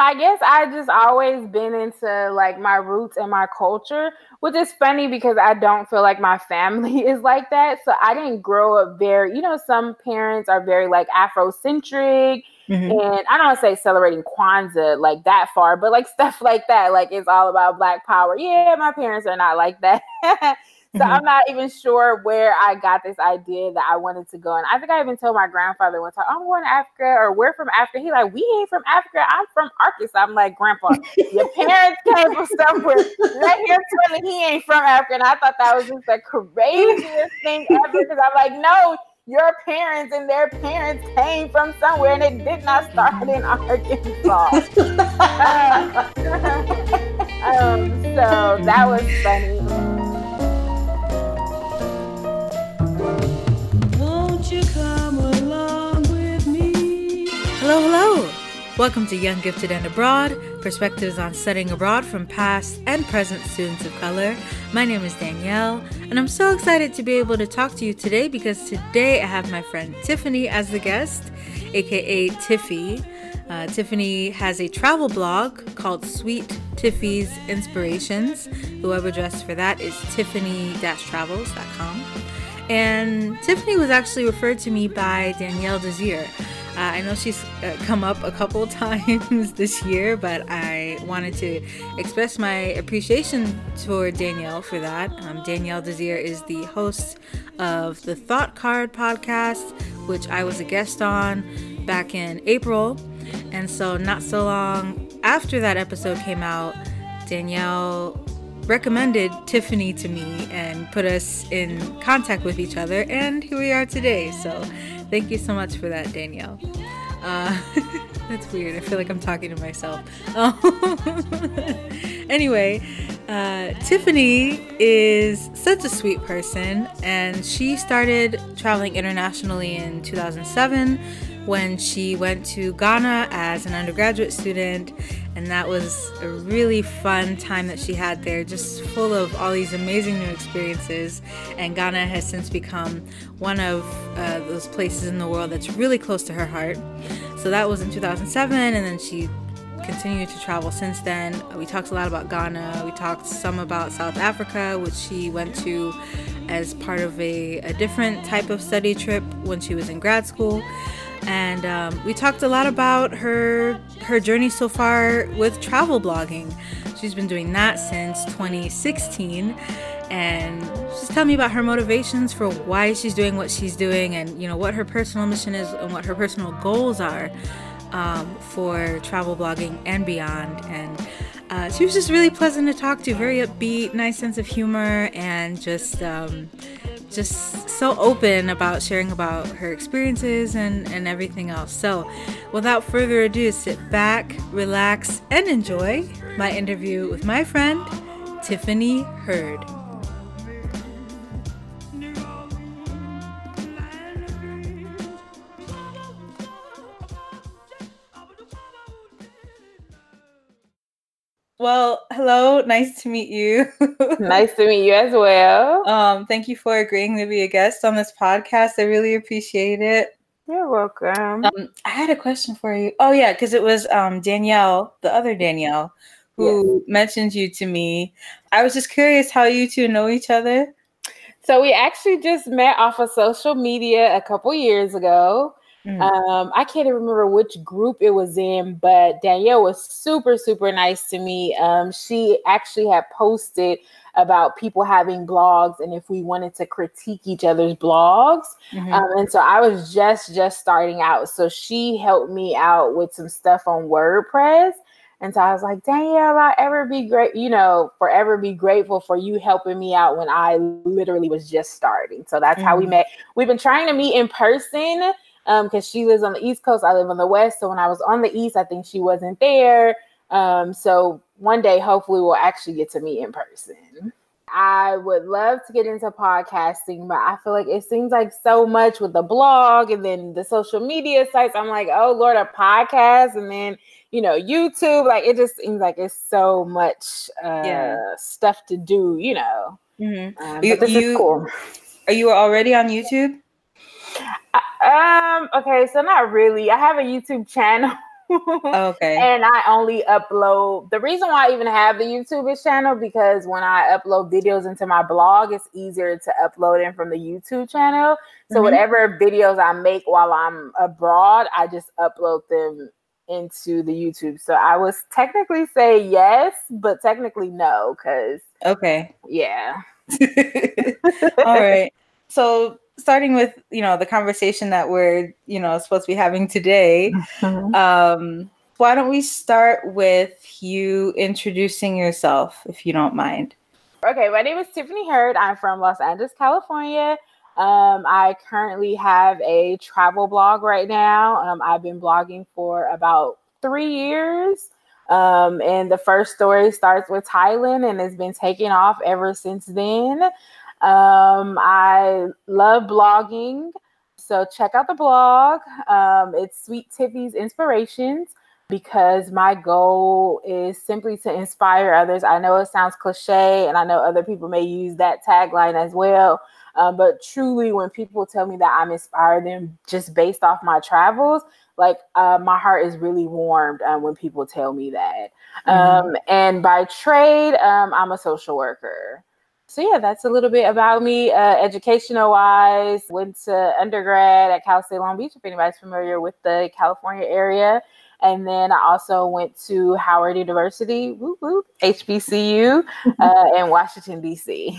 I guess I just always been into like my roots and my culture, which is funny because I don't feel like my family is like that. So I didn't grow up very, you know, some parents are very like Afrocentric. Mm-hmm. And I don't say celebrating Kwanzaa like that far, but like stuff like that, like it's all about Black Power. Yeah, my parents are not like that. So mm-hmm. I'm not even sure where I got this idea that I wanted to go. And I think I even told my grandfather one time, I'm going to Africa or we're from Africa. He like, we ain't from Africa. I'm from Arkansas. I'm like, Grandpa, your parents came from somewhere. Let him tell me he ain't from Africa. And I thought that was just the craziest thing ever because I'm like, no, your parents and their parents came from somewhere and it did not start in Arkansas. um, so that was funny. Hello, hello! Welcome to Young Gifted and Abroad, perspectives on studying abroad from past and present students of color. My name is Danielle, and I'm so excited to be able to talk to you today because today I have my friend Tiffany as the guest, aka Tiffy. Uh, Tiffany has a travel blog called Sweet Tiffy's Inspirations. The web address for that is tiffany-travels.com. And Tiffany was actually referred to me by Danielle Desir. Uh, I know she's uh, come up a couple times this year, but I wanted to express my appreciation for Danielle for that. Um, Danielle Desir is the host of the Thought Card podcast, which I was a guest on back in April. And so, not so long after that episode came out, Danielle recommended Tiffany to me and put us in contact with each other, and here we are today. So, Thank you so much for that, Danielle. Uh, that's weird. I feel like I'm talking to myself. anyway, uh, Tiffany is such a sweet person, and she started traveling internationally in 2007 when she went to Ghana as an undergraduate student and that was a really fun time that she had there, just full of all these amazing new experiences. And Ghana has since become one of uh, those places in the world that's really close to her heart. So that was in 2007, and then she continued to travel since then. We talked a lot about Ghana. We talked some about South Africa, which she went to as part of a, a different type of study trip when she was in grad school and um, we talked a lot about her her journey so far with travel blogging. She's been doing that since 2016, and just tell me about her motivations for why she's doing what she's doing, and you know what her personal mission is and what her personal goals are um, for travel blogging and beyond. And uh, she was just really pleasant to talk to, very upbeat, nice sense of humor, and just. Um, just so open about sharing about her experiences and, and everything else. So, without further ado, sit back, relax, and enjoy my interview with my friend, Tiffany Hurd. Well, hello. Nice to meet you. nice to meet you as well. Um, thank you for agreeing to be a guest on this podcast. I really appreciate it. You're welcome. Um, I had a question for you. Oh yeah, because it was um, Danielle, the other Danielle, who yes. mentioned you to me. I was just curious how you two know each other. So we actually just met off of social media a couple years ago. Mm. Um, I can't even remember which group it was in, but Danielle was super, super nice to me. Um, she actually had posted about people having blogs and if we wanted to critique each other's blogs. Mm-hmm. Um, and so I was just just starting out. So she helped me out with some stuff on WordPress. And so I was like, Danielle, I'll ever be great, you know, forever be grateful for you helping me out when I literally was just starting. So that's mm-hmm. how we mm-hmm. met. We've been trying to meet in person because um, she lives on the East Coast. I live on the West. So when I was on the East, I think she wasn't there. Um, so one day, hopefully, we'll actually get to meet in person. I would love to get into podcasting, but I feel like it seems like so much with the blog and then the social media sites. I'm like, oh Lord, a podcast and then you know YouTube. Like it just seems like it's so much uh, yeah. stuff to do. You know, mm-hmm. um, you, you, cool. Are you already on YouTube? Um. Okay. So not really. I have a YouTube channel. okay. and I only upload the reason why I even have the YouTube is channel because when I upload videos into my blog, it's easier to upload in from the YouTube channel. So mm-hmm. whatever videos I make while I'm abroad, I just upload them into the YouTube. So I was technically say yes, but technically no, because okay, yeah. All right. So starting with you know the conversation that we're you know supposed to be having today mm-hmm. um why don't we start with you introducing yourself if you don't mind? Okay my name is tiffany hurd. I'm from los angeles california. Um, i currently have a travel blog right now. Um, i've been blogging for about three years. Um, and the first story starts with thailand and it's been taking off ever since then um, I love blogging. So check out the blog. Um, it's Sweet Tiffy's Inspirations because my goal is simply to inspire others. I know it sounds cliche, and I know other people may use that tagline as well. Um, but truly, when people tell me that I'm inspiring them just based off my travels, like uh, my heart is really warmed um, when people tell me that. Mm-hmm. Um, and by trade, um, I'm a social worker so yeah, that's a little bit about me. Uh, educational wise, went to undergrad at Cal State Long Beach. If anybody's familiar with the California area, and then I also went to Howard University, whoop, whoop, HBCU, uh, in Washington D.C.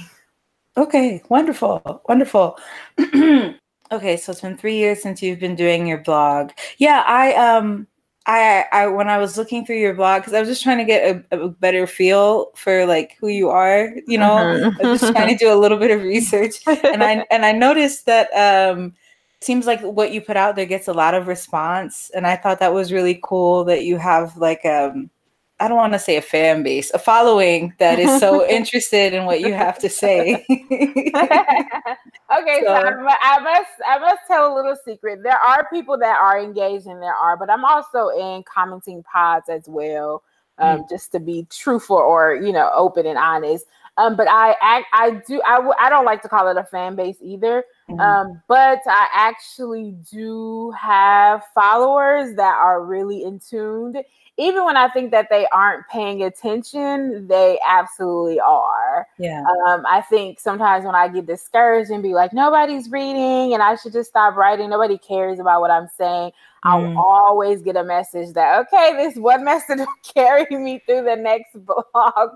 Okay, wonderful, wonderful. okay, so it's been three years since you've been doing your blog. Yeah, I um I, I when I was looking through your blog because I was just trying to get a, a, better feel for like who you are, you know. Mm-hmm. I was just trying to do a little bit of research, and I and I noticed that um, seems like what you put out there gets a lot of response, and I thought that was really cool that you have like um I don't want to say a fan base, a following that is so interested in what you have to say. okay, so, so I, must I must tell a little secret. There are people that are engaged, and there are, but I'm also in commenting pods as well, um, mm. just to be truthful or you know open and honest. Um, but I, I, I do I w- I don't like to call it a fan base either. Mm-hmm. Um, but I actually do have followers that are really in tuned even when I think that they aren't paying attention, they absolutely are. Yeah. Um, I think sometimes when I get discouraged and be like, nobody's reading and I should just stop writing, nobody cares about what I'm saying, mm. I'll always get a message that, okay, this one message will carry me through the next blog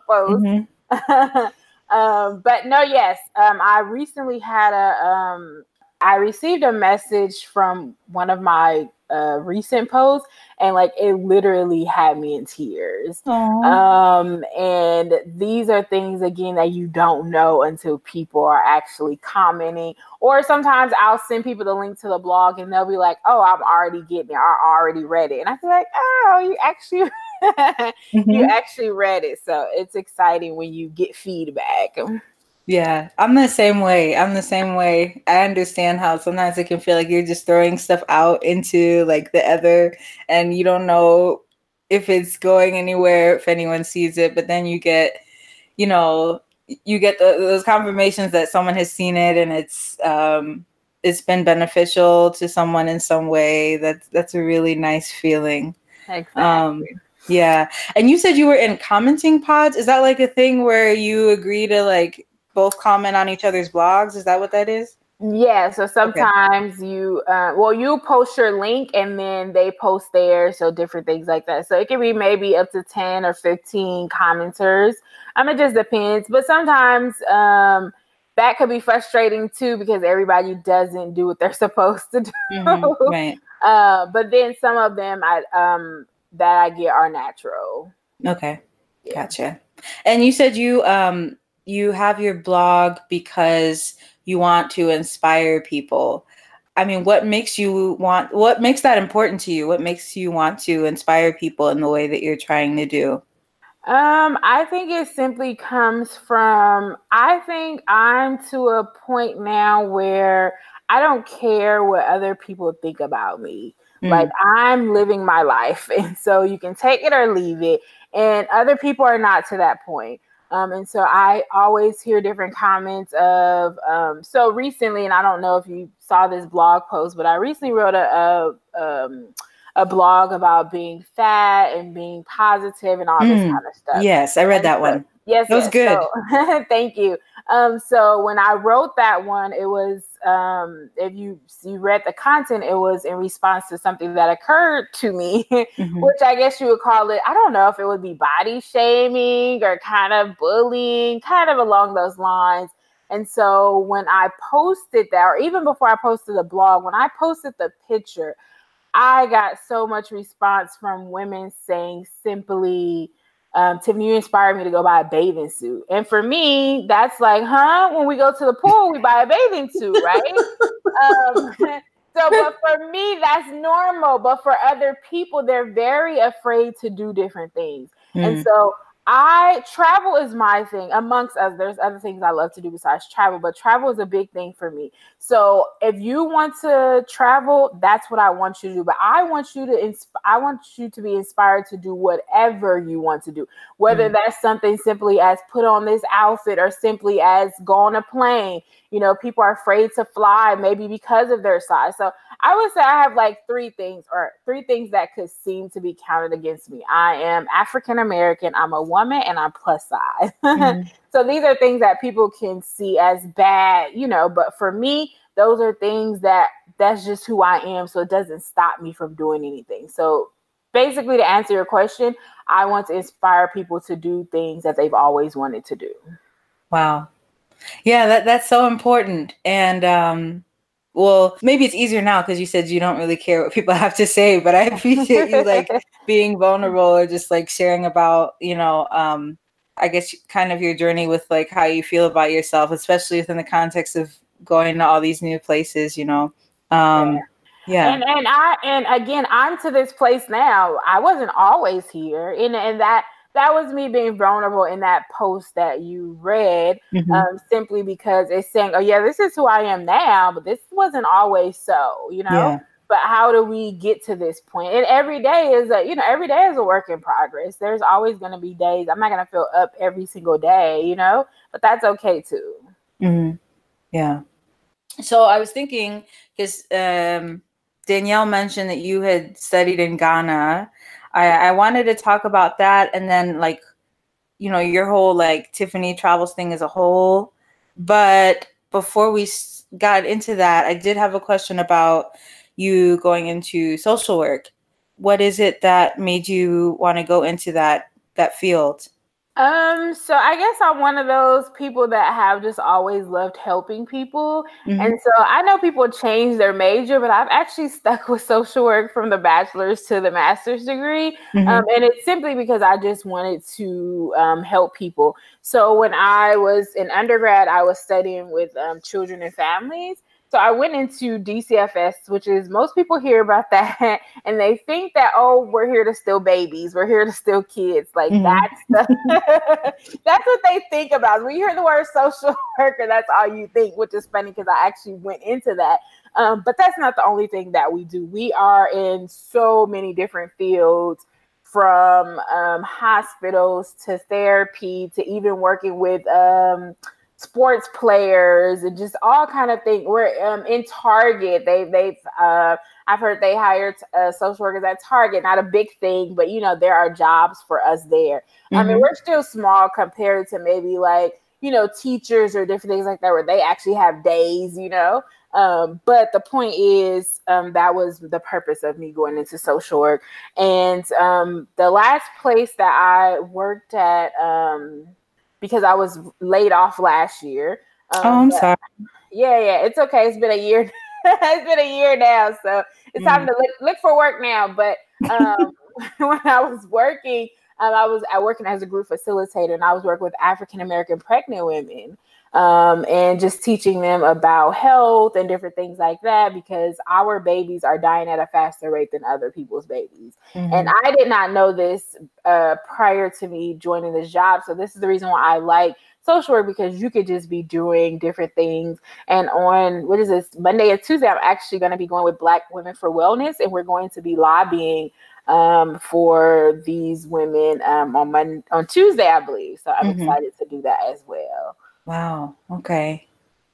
post. Mm-hmm. um, but no, yes, um, I recently had a, um, I received a message from one of my uh, recent posts, and like it literally had me in tears. Aww. Um, and these are things again that you don't know until people are actually commenting. Or sometimes I'll send people the link to the blog and they'll be like, "Oh, I'm already getting it. I already read it," and I feel like, "Oh, you actually." Mm-hmm. You actually read it, so it's exciting when you get feedback. Yeah, I'm the same way. I'm the same way. I understand how sometimes it can feel like you're just throwing stuff out into like the other and you don't know if it's going anywhere, if anyone sees it, but then you get, you know, you get the, those confirmations that someone has seen it and it's um it's been beneficial to someone in some way. That's that's a really nice feeling. Exactly. Um, yeah. And you said you were in commenting pods. Is that like a thing where you agree to like both comment on each other's blogs? Is that what that is? Yeah, so sometimes okay. you, uh, well, you post your link and then they post theirs, so different things like that. So it can be maybe up to 10 or 15 commenters. I mean, it just depends. But sometimes um, that could be frustrating too because everybody doesn't do what they're supposed to do. Mm-hmm, right. Uh, but then some of them I um, that I get are natural. Okay, yeah. gotcha. And you said you um, you have your blog because you want to inspire people. I mean, what makes you want what makes that important to you? What makes you want to inspire people in the way that you're trying to do? Um, I think it simply comes from I think I'm to a point now where I don't care what other people think about me. Mm. Like I'm living my life. And so you can take it or leave it. And other people are not to that point. Um, and so I always hear different comments of, um, so recently, and I don't know if you saw this blog post, but I recently wrote a, a, um, a blog about being fat and being positive and all this mm, kind of stuff. Yes, I read and that so, one. Yes, that was yes, good. So, thank you. Um, so when I wrote that one, it was um, if you you read the content, it was in response to something that occurred to me, mm-hmm. which I guess you would call it. I don't know if it would be body shaming or kind of bullying, kind of along those lines. And so when I posted that, or even before I posted the blog, when I posted the picture, I got so much response from women saying simply, um, Tiffany, you inspired me to go buy a bathing suit. And for me, that's like, huh? When we go to the pool, we buy a bathing suit, right? um, so, but for me, that's normal. But for other people, they're very afraid to do different things. Mm. And so I travel is my thing amongst us. There's other things I love to do besides travel, but travel is a big thing for me. So if you want to travel, that's what I want you to do. But I want you to insp- I want you to be inspired to do whatever you want to do, whether mm-hmm. that's something simply as put on this outfit or simply as go on a plane. You know, people are afraid to fly, maybe because of their size. So I would say I have like three things or three things that could seem to be counted against me. I am African American, I'm a woman, and I'm plus size. Mm-hmm. so these are things that people can see as bad, you know, but for me, those are things that that's just who I am. So it doesn't stop me from doing anything. So basically, to answer your question, I want to inspire people to do things that they've always wanted to do. Wow. Yeah, that that's so important. And um well, maybe it's easier now because you said you don't really care what people have to say, but I appreciate you like being vulnerable or just like sharing about, you know, um I guess kind of your journey with like how you feel about yourself, especially within the context of going to all these new places, you know. Um yeah. And and I and again, I'm to this place now. I wasn't always here. And and that that was me being vulnerable in that post that you read, mm-hmm. um, simply because it's saying, "Oh yeah, this is who I am now," but this wasn't always so, you know. Yeah. But how do we get to this point? And every day is a, you know, every day is a work in progress. There's always going to be days I'm not going to feel up every single day, you know, but that's okay too. Mm-hmm. Yeah. So I was thinking because um, Danielle mentioned that you had studied in Ghana. I, I wanted to talk about that and then like you know your whole like Tiffany travels thing as a whole. But before we got into that, I did have a question about you going into social work. What is it that made you want to go into that that field? Um, so I guess I'm one of those people that have just always loved helping people. Mm-hmm. And so I know people change their major, but I've actually stuck with social work from the bachelor's to the master's degree. Mm-hmm. Um, and it's simply because I just wanted to um, help people. So when I was in undergrad, I was studying with um, children and families. So I went into DCFS, which is most people hear about that and they think that oh, we're here to steal babies, we're here to steal kids. Like mm-hmm. that's the, that's what they think about. When you hear the word social worker, that's all you think, which is funny because I actually went into that. Um, but that's not the only thing that we do. We are in so many different fields from um, hospitals to therapy to even working with um, sports players and just all kind of things. We're um, in Target. They they've uh, I've heard they hired uh, social workers at Target. Not a big thing, but you know there are jobs for us there. Mm-hmm. I mean, mm-hmm. we're still small compared to maybe like you know teachers or different things like that where they actually have days. You know. Um, but the point is, um, that was the purpose of me going into social work. And um, the last place that I worked at, um, because I was laid off last year. Um, oh, I'm sorry. Yeah, yeah, it's okay. It's been a year. it's been a year now, so it's mm. time to look, look for work now. But um, when I was working, um, I was I working as a group facilitator, and I was working with African American pregnant women um, and just teaching them about health and different things like that because our babies are dying at a faster rate than other people's babies. Mm-hmm. And I did not know this uh, prior to me joining this job. So, this is the reason why I like social work because you could just be doing different things. And on what is this Monday and Tuesday, I'm actually going to be going with Black Women for Wellness, and we're going to be lobbying um, for these women um, on Monday, on Tuesday, I believe. So I'm mm-hmm. excited to do that as well. Wow. Okay.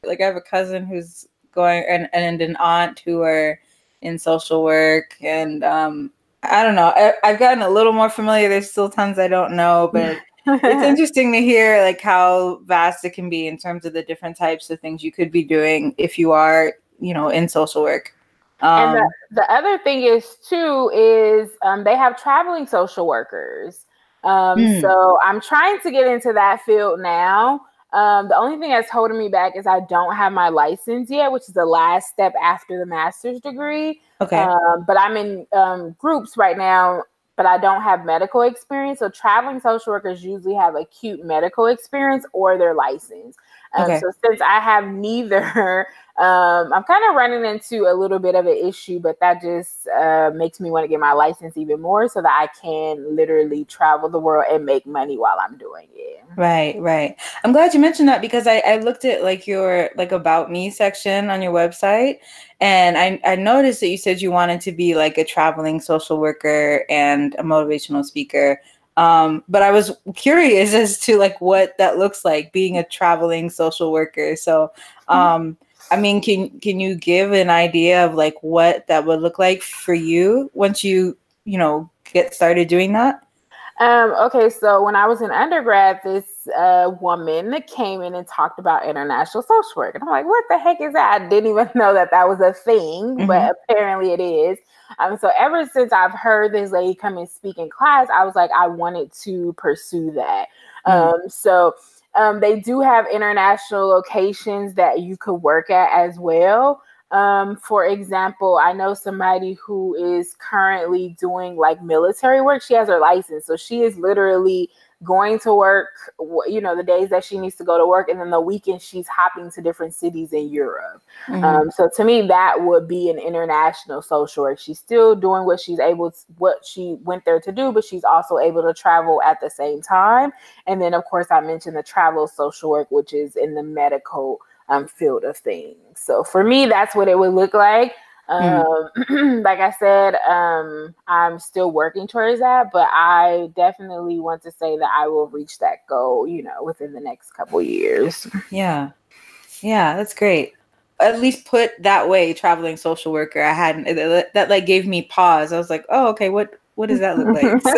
Like I have a cousin who's going and, and an aunt who are in social work and um, I don't know. I, have gotten a little more familiar. There's still tons I don't know, but it's interesting to hear like how vast it can be in terms of the different types of things you could be doing if you are, you know, in social work. Um, and the, um, the, other thing is too is um, they have traveling social workers. Um, hmm. So I'm trying to get into that field now. Um, the only thing that's holding me back is I don't have my license yet, which is the last step after the master's degree. Okay. Um, but I'm in um, groups right now, but I don't have medical experience. So traveling social workers usually have acute medical experience or their license. Um, okay. So since I have neither, um, I'm kind of running into a little bit of an issue, but that just uh, makes me want to get my license even more so that I can literally travel the world and make money while I'm doing it. Right, right. I'm glad you mentioned that because I, I looked at like your like about me section on your website and I, I noticed that you said you wanted to be like a traveling social worker and a motivational speaker. Um, but I was curious as to like what that looks like being a traveling social worker. So mm-hmm. um, I mean, can can you give an idea of like what that would look like for you once you you know get started doing that? Um, okay, so when I was in undergrad, this uh, woman that came in and talked about international social work, and I'm like, "What the heck is that?" I didn't even know that that was a thing, mm-hmm. but apparently it is. Um, so ever since I've heard this lady come and speak in class, I was like, I wanted to pursue that. Mm-hmm. Um, so um, they do have international locations that you could work at as well. Um, for example, I know somebody who is currently doing like military work. She has her license, so she is literally going to work, you know, the days that she needs to go to work, and then the weekend she's hopping to different cities in Europe. Mm-hmm. Um, so to me, that would be an international social work. She's still doing what she's able, to, what she went there to do, but she's also able to travel at the same time. And then, of course, I mentioned the travel social work, which is in the medical um, field of things. So for me, that's what it would look like. Mm. Um, like I said, um, I'm still working towards that, but I definitely want to say that I will reach that goal, you know, within the next couple years. Yeah. Yeah, that's great. At least put that way, traveling social worker. I hadn't that, that like gave me pause. I was like, oh, okay, what what does that look like? So,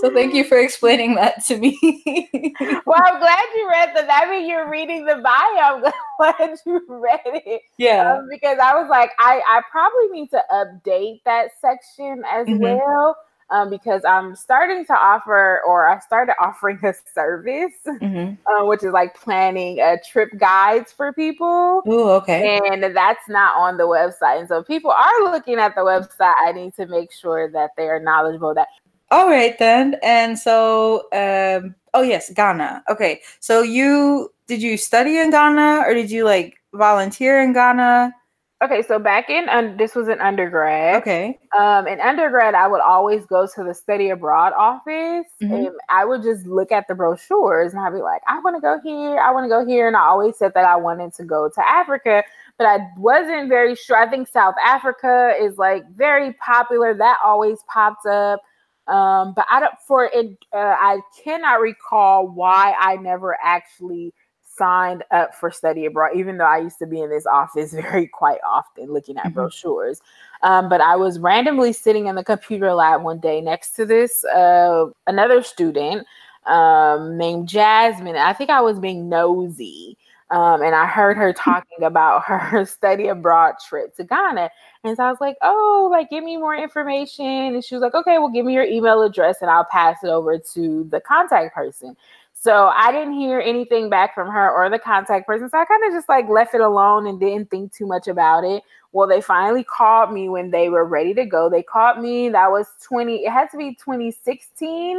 so thank you for explaining that to me. well, I'm glad you read that. I mean, you're reading the bio. I'm glad you read it. Yeah. Um, because I was like, I, I probably need to update that section as mm-hmm. well um, because I'm starting to offer, or I started offering a service, mm-hmm. uh, which is like planning a trip guides for people. Oh, okay. And that's not on the website. And so people are looking at the website. I need to make sure that they are knowledgeable that. All right then. And so, um, oh yes, Ghana. Okay. So you did you study in Ghana or did you like volunteer in Ghana? Okay, so back in um, this was an undergrad. Okay. Um, in undergrad, I would always go to the study abroad office, mm-hmm. and I would just look at the brochures, and I'd be like, I want to go here, I want to go here, and I always said that I wanted to go to Africa, but I wasn't very sure. I think South Africa is like very popular. That always popped up. Um, but I don't for it. Uh, I cannot recall why I never actually signed up for study abroad, even though I used to be in this office very quite often looking at mm-hmm. brochures. Um, but I was randomly sitting in the computer lab one day next to this uh, another student um, named Jasmine. I think I was being nosy. Um, and I heard her talking about her study abroad trip to Ghana. And so I was like, oh, like, give me more information. And she was like, okay, well, give me your email address and I'll pass it over to the contact person. So I didn't hear anything back from her or the contact person. So I kind of just like left it alone and didn't think too much about it. Well, they finally called me when they were ready to go. They called me. That was 20, it had to be 2016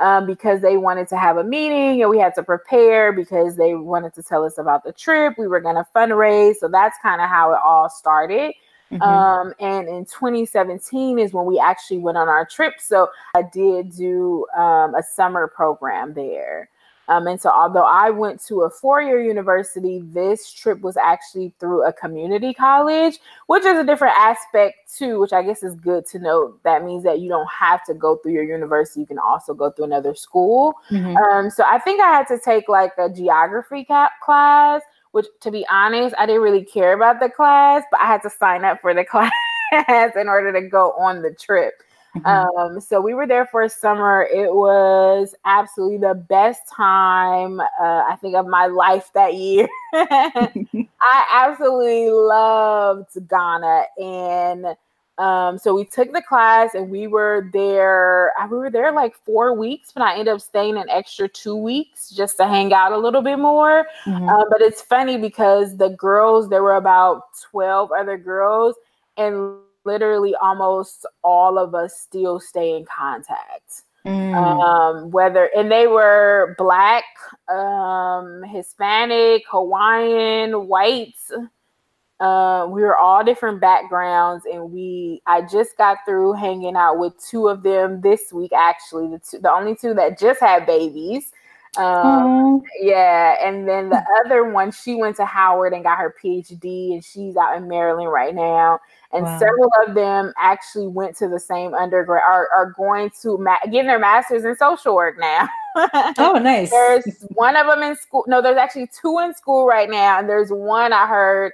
um, because they wanted to have a meeting and we had to prepare because they wanted to tell us about the trip. We were going to fundraise. So that's kind of how it all started. Mm-hmm. Um, and in 2017 is when we actually went on our trip. So I did do um, a summer program there. Um, and so, although I went to a four year university, this trip was actually through a community college, which is a different aspect too, which I guess is good to note. That means that you don't have to go through your university, you can also go through another school. Mm-hmm. Um, so, I think I had to take like a geography cap class which to be honest, I didn't really care about the class, but I had to sign up for the class in order to go on the trip. Mm-hmm. Um, so we were there for a summer. It was absolutely the best time, uh, I think, of my life that year. I absolutely loved Ghana. And um, so we took the class and we were there. Uh, we were there like four weeks, but I ended up staying an extra two weeks just to hang out a little bit more. Mm-hmm. Uh, but it's funny because the girls, there were about 12 other girls. And literally almost all of us still stay in contact. Mm. Um, whether and they were black, um, Hispanic, Hawaiian, whites. Uh, we were all different backgrounds, and we. I just got through hanging out with two of them this week. Actually, the two, the only two that just had babies. Um, yeah, and then the other one, she went to Howard and got her PhD, and she's out in Maryland right now. And wow. several of them actually went to the same undergrad, are, are going to ma- getting their masters in social work now. oh, nice. There's one of them in school. No, there's actually two in school right now, and there's one I heard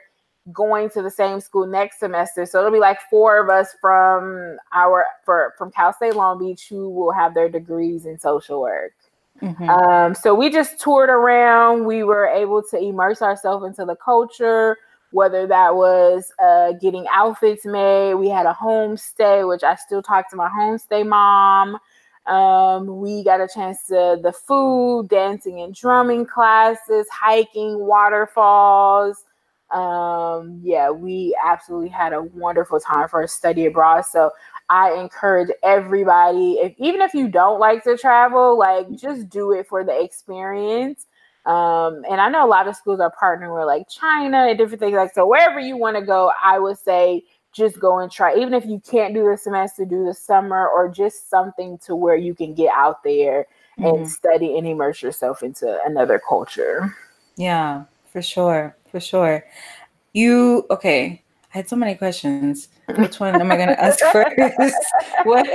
going to the same school next semester. So it'll be like four of us from our for from Cal State Long Beach who will have their degrees in social work. Mm-hmm. Um, so we just toured around. We were able to immerse ourselves into the culture, whether that was uh, getting outfits made. We had a homestay, which I still talk to my homestay mom. Um, we got a chance to the food, dancing and drumming classes, hiking, waterfalls. Um, yeah, we absolutely had a wonderful time for a study abroad. So I encourage everybody, if even if you don't like to travel, like just do it for the experience. Um, and I know a lot of schools are partnering with like China and different things like so. Wherever you want to go, I would say just go and try. Even if you can't do the semester, do the summer or just something to where you can get out there mm-hmm. and study and immerse yourself into another culture. Yeah, for sure, for sure. You okay? I had so many questions. Which one am I going to ask first? what?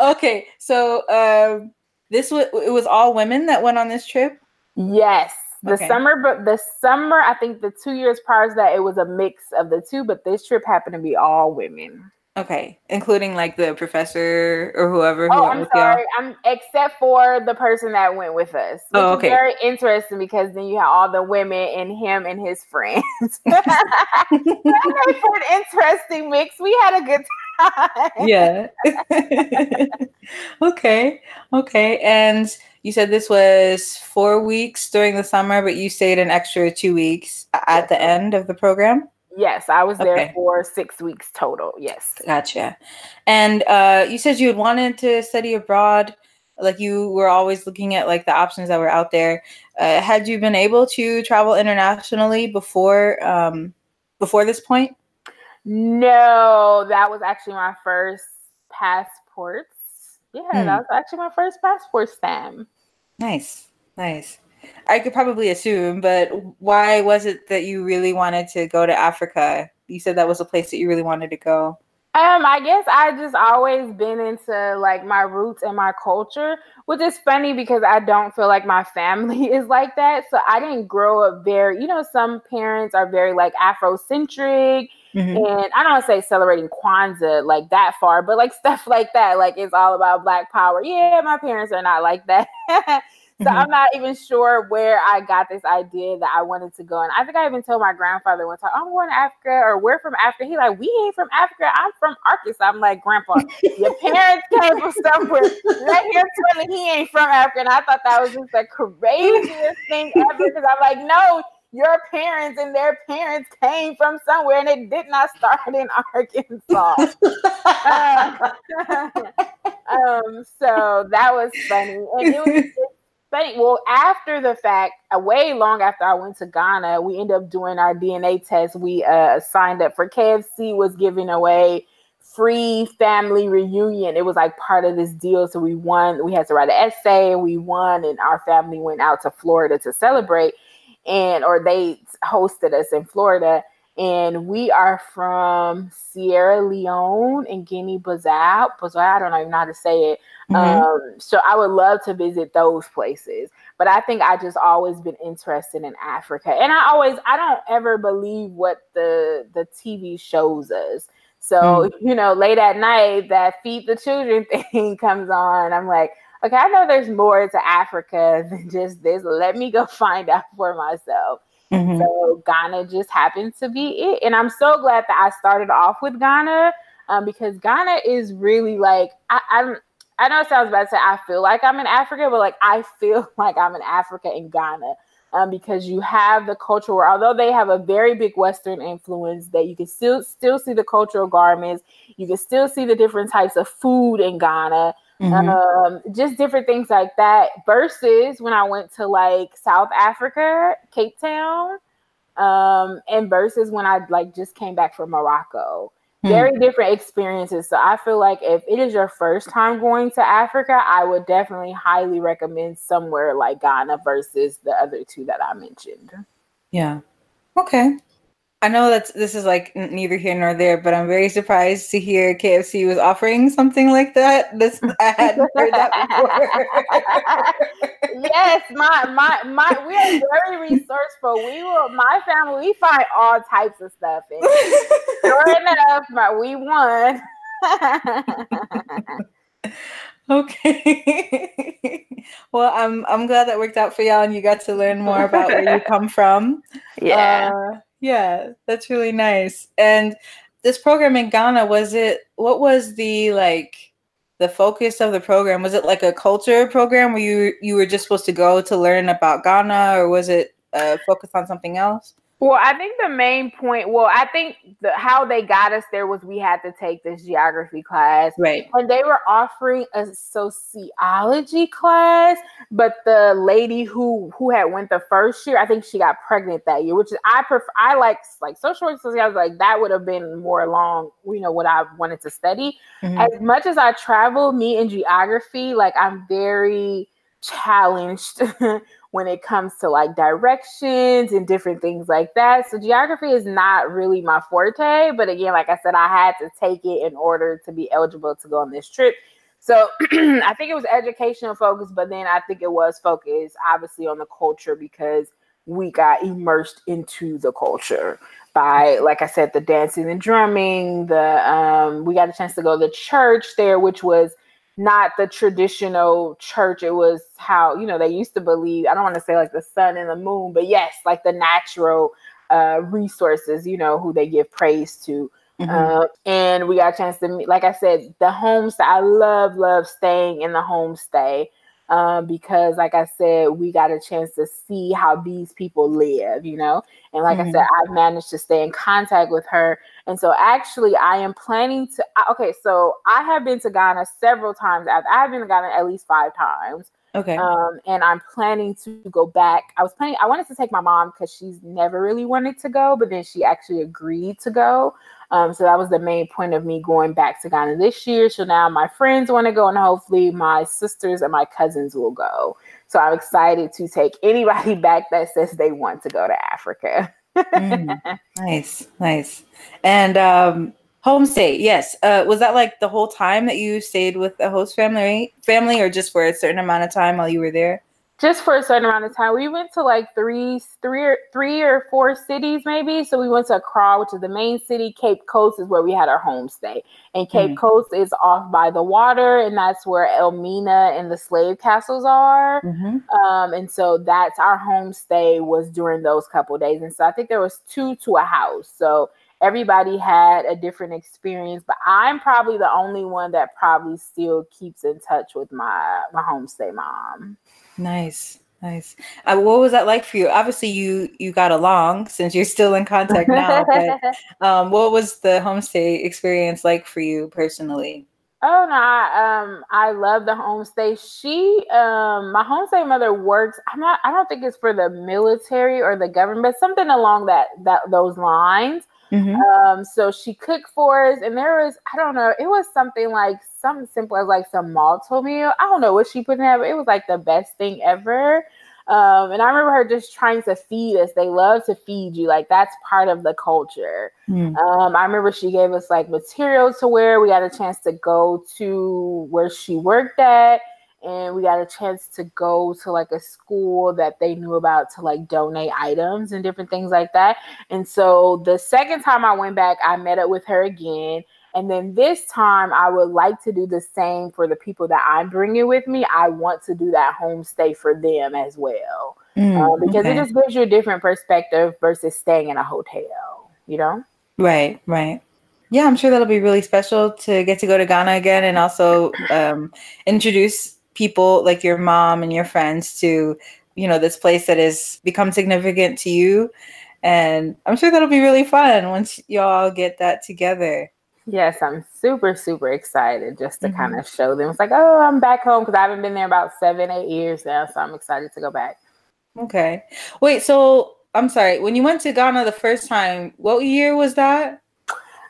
okay, so um, this was it was all women that went on this trip. Yes, the okay. summer, but the summer I think the two years prior to that it was a mix of the two, but this trip happened to be all women. Okay, including like the professor or whoever. Who oh, I'm sorry. I'm except for the person that went with us. oh, okay. very interesting because then you have all the women and him and his friends. that made for an interesting mix. We had a good time. yeah. okay. Okay. And you said this was four weeks during the summer, but you stayed an extra two weeks at the end of the program. Yes, I was there okay. for six weeks total. Yes. Gotcha. And uh, you said you had wanted to study abroad. Like you were always looking at like the options that were out there. Uh, had you been able to travel internationally before um, before this point? No, that was actually my first passports. Yeah, hmm. that was actually my first passport stamp. Nice, nice. I could probably assume, but why was it that you really wanted to go to Africa? You said that was a place that you really wanted to go. Um, I guess I just always been into like my roots and my culture, which is funny because I don't feel like my family is like that. So I didn't grow up very, you know, some parents are very like Afrocentric. Mm-hmm. And I don't say celebrating Kwanzaa like that far, but like stuff like that, like it's all about Black Power. Yeah, my parents are not like that. So. I'm not even sure where I got this idea that I wanted to go. And I think I even told my grandfather one time, I'm going to Africa or we're from Africa. He like, we ain't from Africa. I'm from Arkansas. I'm like, Grandpa, your parents came from somewhere. Let him tell me he ain't from Africa. And I thought that was just the craziest thing ever. Because I'm like, no, your parents and their parents came from somewhere and it did not start in Arkansas. um, um, so that was funny. And it was funny. Well, after the fact, uh, way long after I went to Ghana, we ended up doing our DNA test. We uh, signed up for KFC was giving away free family reunion. It was like part of this deal. So we won. We had to write an essay, and we won. And our family went out to Florida to celebrate, and or they hosted us in Florida and we are from Sierra Leone and Guinea Bissau. Bissau, I don't even know how to say it. Mm-hmm. Um, so I would love to visit those places. but I think I just always been interested in Africa. And I always I don't ever believe what the the TV shows us. So, mm. you know, late at night that feed the children thing comes on. I'm like, okay, I know there's more to Africa than just this. Let me go find out for myself. Mm-hmm. So Ghana just happened to be it. And I'm so glad that I started off with Ghana um, because Ghana is really like, I, I'm I know it sounds bad to say I feel like I'm in Africa, but like I feel like I'm in Africa in Ghana. Um, because you have the culture where although they have a very big Western influence, that you can still still see the cultural garments, you can still see the different types of food in Ghana, mm-hmm. um, just different things like that. Versus when I went to like South Africa, Cape Town, um, and versus when I like just came back from Morocco. Hmm. very different experiences. So I feel like if it is your first time going to Africa, I would definitely highly recommend somewhere like Ghana versus the other two that I mentioned. Yeah. Okay. I know that this is like neither here nor there, but I'm very surprised to hear KFC was offering something like that. This I hadn't heard that before. yes, my my my we are very resourceful. We will my family we find all types of stuff. And sure enough, but we won. okay. well, I'm I'm glad that worked out for y'all and you got to learn more about where you come from. Yeah. Uh, yeah, that's really nice. And this program in Ghana, was it what was the like the focus of the program? Was it like a culture program where you you were just supposed to go to learn about Ghana or was it uh, focused on something else? Well, I think the main point, well, I think the, how they got us there was we had to take this geography class. Right. And they were offering a sociology class, but the lady who who had went the first year, I think she got pregnant that year, which is I prefer I like like social work sociology, like that would have been more along, you know, what I wanted to study. Mm-hmm. As much as I travel, me in geography, like I'm very challenged when it comes to like directions and different things like that. So geography is not really my forte, but again, like I said, I had to take it in order to be eligible to go on this trip. So I think it was educational focus, but then I think it was focused obviously on the culture because we got immersed into the culture by like i said the dancing and drumming the um we got a chance to go to the church there which was not the traditional church. It was how, you know, they used to believe, I don't want to say like the sun and the moon, but yes, like the natural uh, resources, you know, who they give praise to. Mm-hmm. Uh, and we got a chance to meet, like I said, the homestay. I love, love staying in the homestay um, because, like I said, we got a chance to see how these people live, you know. And like mm-hmm. I said, I've managed to stay in contact with her. And so, actually, I am planning to. Okay, so I have been to Ghana several times. I've, I've been to Ghana at least five times. Okay. Um, and I'm planning to go back. I was planning, I wanted to take my mom because she's never really wanted to go, but then she actually agreed to go. Um, so that was the main point of me going back to Ghana this year. So now my friends want to go, and hopefully my sisters and my cousins will go. So I'm excited to take anybody back that says they want to go to Africa. mm, nice, nice. And um, homestay, yes. Uh, was that like the whole time that you stayed with the host family, family, or just for a certain amount of time while you were there? just for a certain amount of time. We went to like three, three or three or four cities maybe. So we went to Accra, which is the main city. Cape Coast is where we had our homestay, and Cape mm-hmm. Coast is off by the water, and that's where Elmina and the slave castles are. Mm-hmm. Um, and so that's our homestay was during those couple days. And so I think there was two to a house. So everybody had a different experience, but I'm probably the only one that probably still keeps in touch with my my homestay mom. Nice. Nice. Uh, what was that like for you? Obviously, you you got along since you're still in contact now. but um, what was the homestay experience like for you personally? Oh no, I, um, I love the homestay. She, um, my homestay mother works. I'm not. I don't think it's for the military or the government, but something along that that those lines. Mm-hmm. Um, so she cooked for us, and there was I don't know, it was something like something simple as like some Malt-O-Meal. I don't know what she put in there, but it was like the best thing ever. Um, and I remember her just trying to feed us. They love to feed you, like that's part of the culture. Mm. Um, I remember she gave us like materials to wear. We had a chance to go to where she worked at and we got a chance to go to like a school that they knew about to like donate items and different things like that. And so the second time I went back, I met up with her again. And then this time, I would like to do the same for the people that I'm bringing with me. I want to do that homestay for them as well. Mm, um, because okay. it just gives you a different perspective versus staying in a hotel, you know? Right, right. Yeah, I'm sure that'll be really special to get to go to Ghana again and also um, introduce people like your mom and your friends to you know this place that has become significant to you. And i'm sure that'll be really fun once y'all get that together. Yes i'm super super excited just to mm-hmm. kind of show them. It's like oh i'm back home because i haven't been there about seven eight years now so i'm excited to go back. Okay. Wait so i'm sorry when you went to ghana the first time what year was that?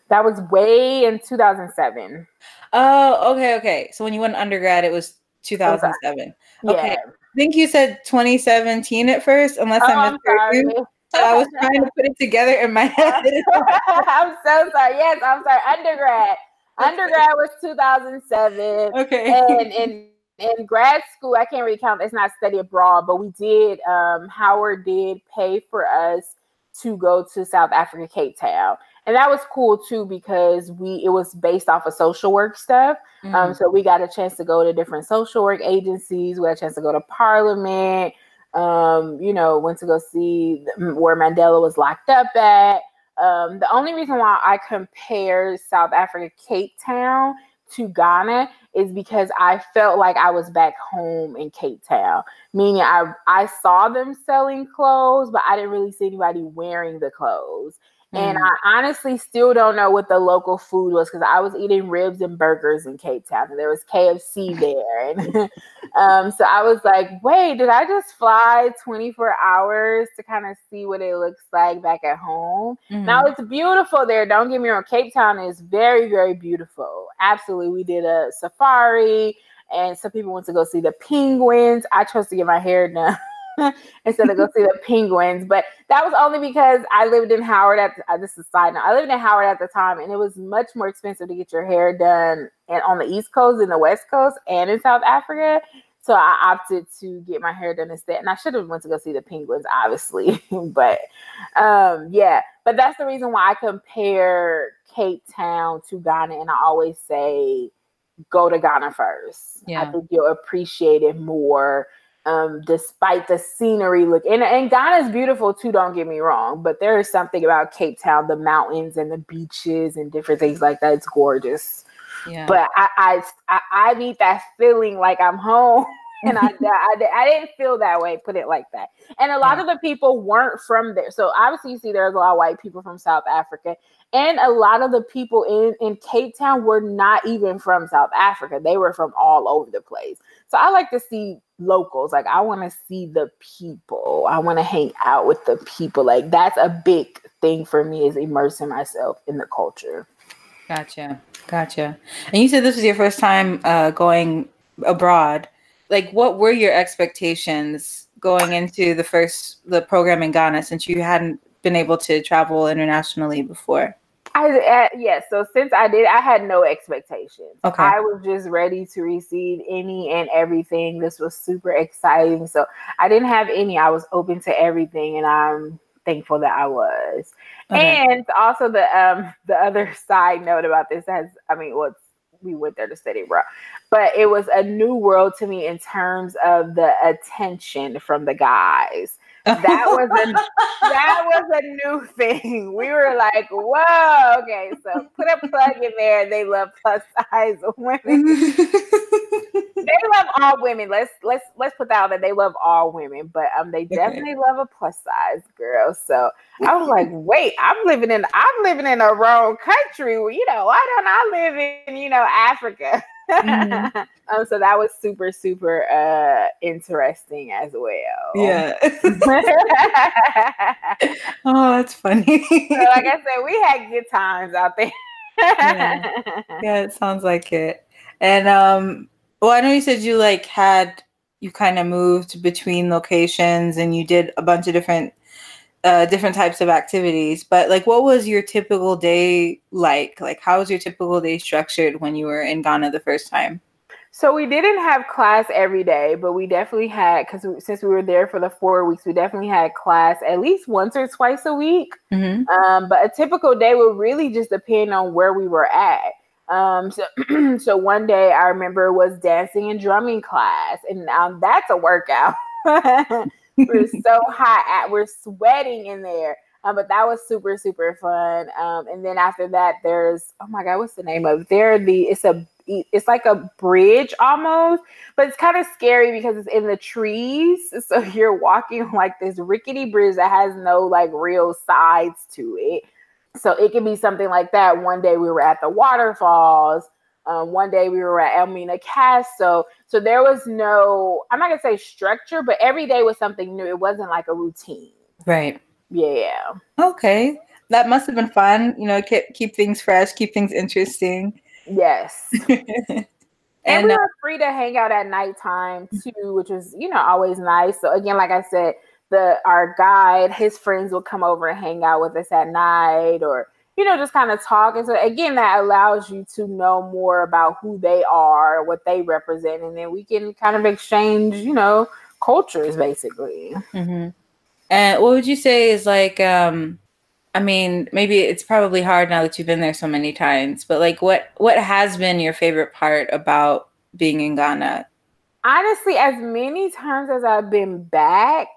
That was way in 2007 oh okay okay. So when you went undergrad it was 2007. Okay. I think you said 2017 at first, unless oh, I misheard you. So I was trying to put it together in my head. I'm so sorry. Yes, I'm sorry. Undergrad. Undergrad was 2007. Okay. And in in grad school, I can't really count. It's not study abroad, but we did. Um, Howard did pay for us to go to South Africa, Cape Town and that was cool too because we it was based off of social work stuff. Um, mm-hmm. Um, so we got a chance to go to different social work agencies. We had a chance to go to Parliament. Um, you know, went to go see where Mandela was locked up at. Um, the only reason why I compare South Africa, Cape Town to Ghana is because I felt like I was back home in Cape Town. Meaning I I saw them selling clothes, but I didn't really see anybody wearing the clothes. And mm. I honestly still don't know what the local food was because I was eating ribs and burgers in Cape Town and there was KFC there. And um, so I was like, wait, did I just fly 24 hours to kind of see what it looks like back at home? Mm-hmm. Now it's beautiful there. Don't get me wrong. Cape Town is very, very beautiful. Absolutely. We did a safari and some people went to go see the penguins. I chose to get my hair done. instead of go see the penguins. But that was only because I lived in Howard at the, uh, this is side note. I lived in Howard at the time, and it was much more expensive to get your hair done and on the East Coast than the West Coast and in South Africa. So I opted to get my hair done instead. And I should have went to go see the penguins, obviously. but um, yeah, but that's the reason why I compare Cape Town to Ghana. And I always say, go to Ghana first. Yeah. I think you'll appreciate it more um, despite the scenery look and, and Ghana is beautiful too, don't get me wrong, but there is something about Cape Town, the mountains and the beaches and different things like that. It's gorgeous. Yeah. But I, I, I, I need that feeling like I'm home. and I, I, I, didn't feel that way, put it like that. And a lot yeah. of the people weren't from there. So obviously, you see, there's a lot of white people from South Africa. And a lot of the people in, in Cape Town were not even from South Africa. They were from all over the place. So I like to see locals. Like I want to see the people. I want to hang out with the people. Like that's a big thing for me is immersing myself in the culture. Gotcha. Gotcha. And you said this was your first time uh, going abroad. Like what were your expectations going into the first the program in Ghana since you hadn't been able to travel internationally before? I uh, yes. Yeah, so since I did, I had no expectations. Okay. I was just ready to receive any and everything. This was super exciting. So I didn't have any. I was open to everything, and I'm thankful that I was. Okay. And also the um the other side note about this has, I mean, what's we went there to study abroad, but it was a new world to me in terms of the attention from the guys that was a that was a new thing. We were like, whoa, okay, so put a plug in there. They love plus size women. they love all women. Let's let's let's put that out there. they love all women, but um, they definitely love a plus size girl. So I was like, wait, I'm living in I'm living in a wrong country. You know, why don't I live in you know Africa? Mm-hmm. um, so that was super, super uh, interesting as well. Yeah. oh, that's funny. so, like I said, we had good times out there. yeah. yeah, it sounds like it. And um, well, I know you said you like had you kind of moved between locations and you did a bunch of different uh, different types of activities, but like, what was your typical day like? Like, how was your typical day structured when you were in Ghana the first time? So we didn't have class every day, but we definitely had because since we were there for the four weeks, we definitely had class at least once or twice a week. Mm-hmm. Um, but a typical day would really just depend on where we were at. Um, so, so one day I remember was dancing and drumming class, and now that's a workout. we're so hot at, we're sweating in there. Um, but that was super super fun. Um, and then after that, there's oh my god, what's the name of it? There the it's a it's like a bridge almost, but it's kind of scary because it's in the trees. So you're walking like this rickety bridge that has no like real sides to it. So it can be something like that. One day we were at the waterfalls. Um, one day we were at Elmina Castle. So there was no, I'm not gonna say structure, but every day was something new. It wasn't like a routine. Right. Yeah. Okay. That must have been fun. You know, keep keep things fresh, keep things interesting. Yes. and, and we uh, were free to hang out at nighttime too, which was, you know, always nice. So again, like I said, the our guide, his friends would come over and hang out with us at night or you know, just kind of talk. And so again, that allows you to know more about who they are, what they represent, and then we can kind of exchange, you know, cultures basically. Mm-hmm. And what would you say is like um I mean, maybe it's probably hard now that you've been there so many times, but like what what has been your favorite part about being in Ghana? Honestly, as many times as I've been back,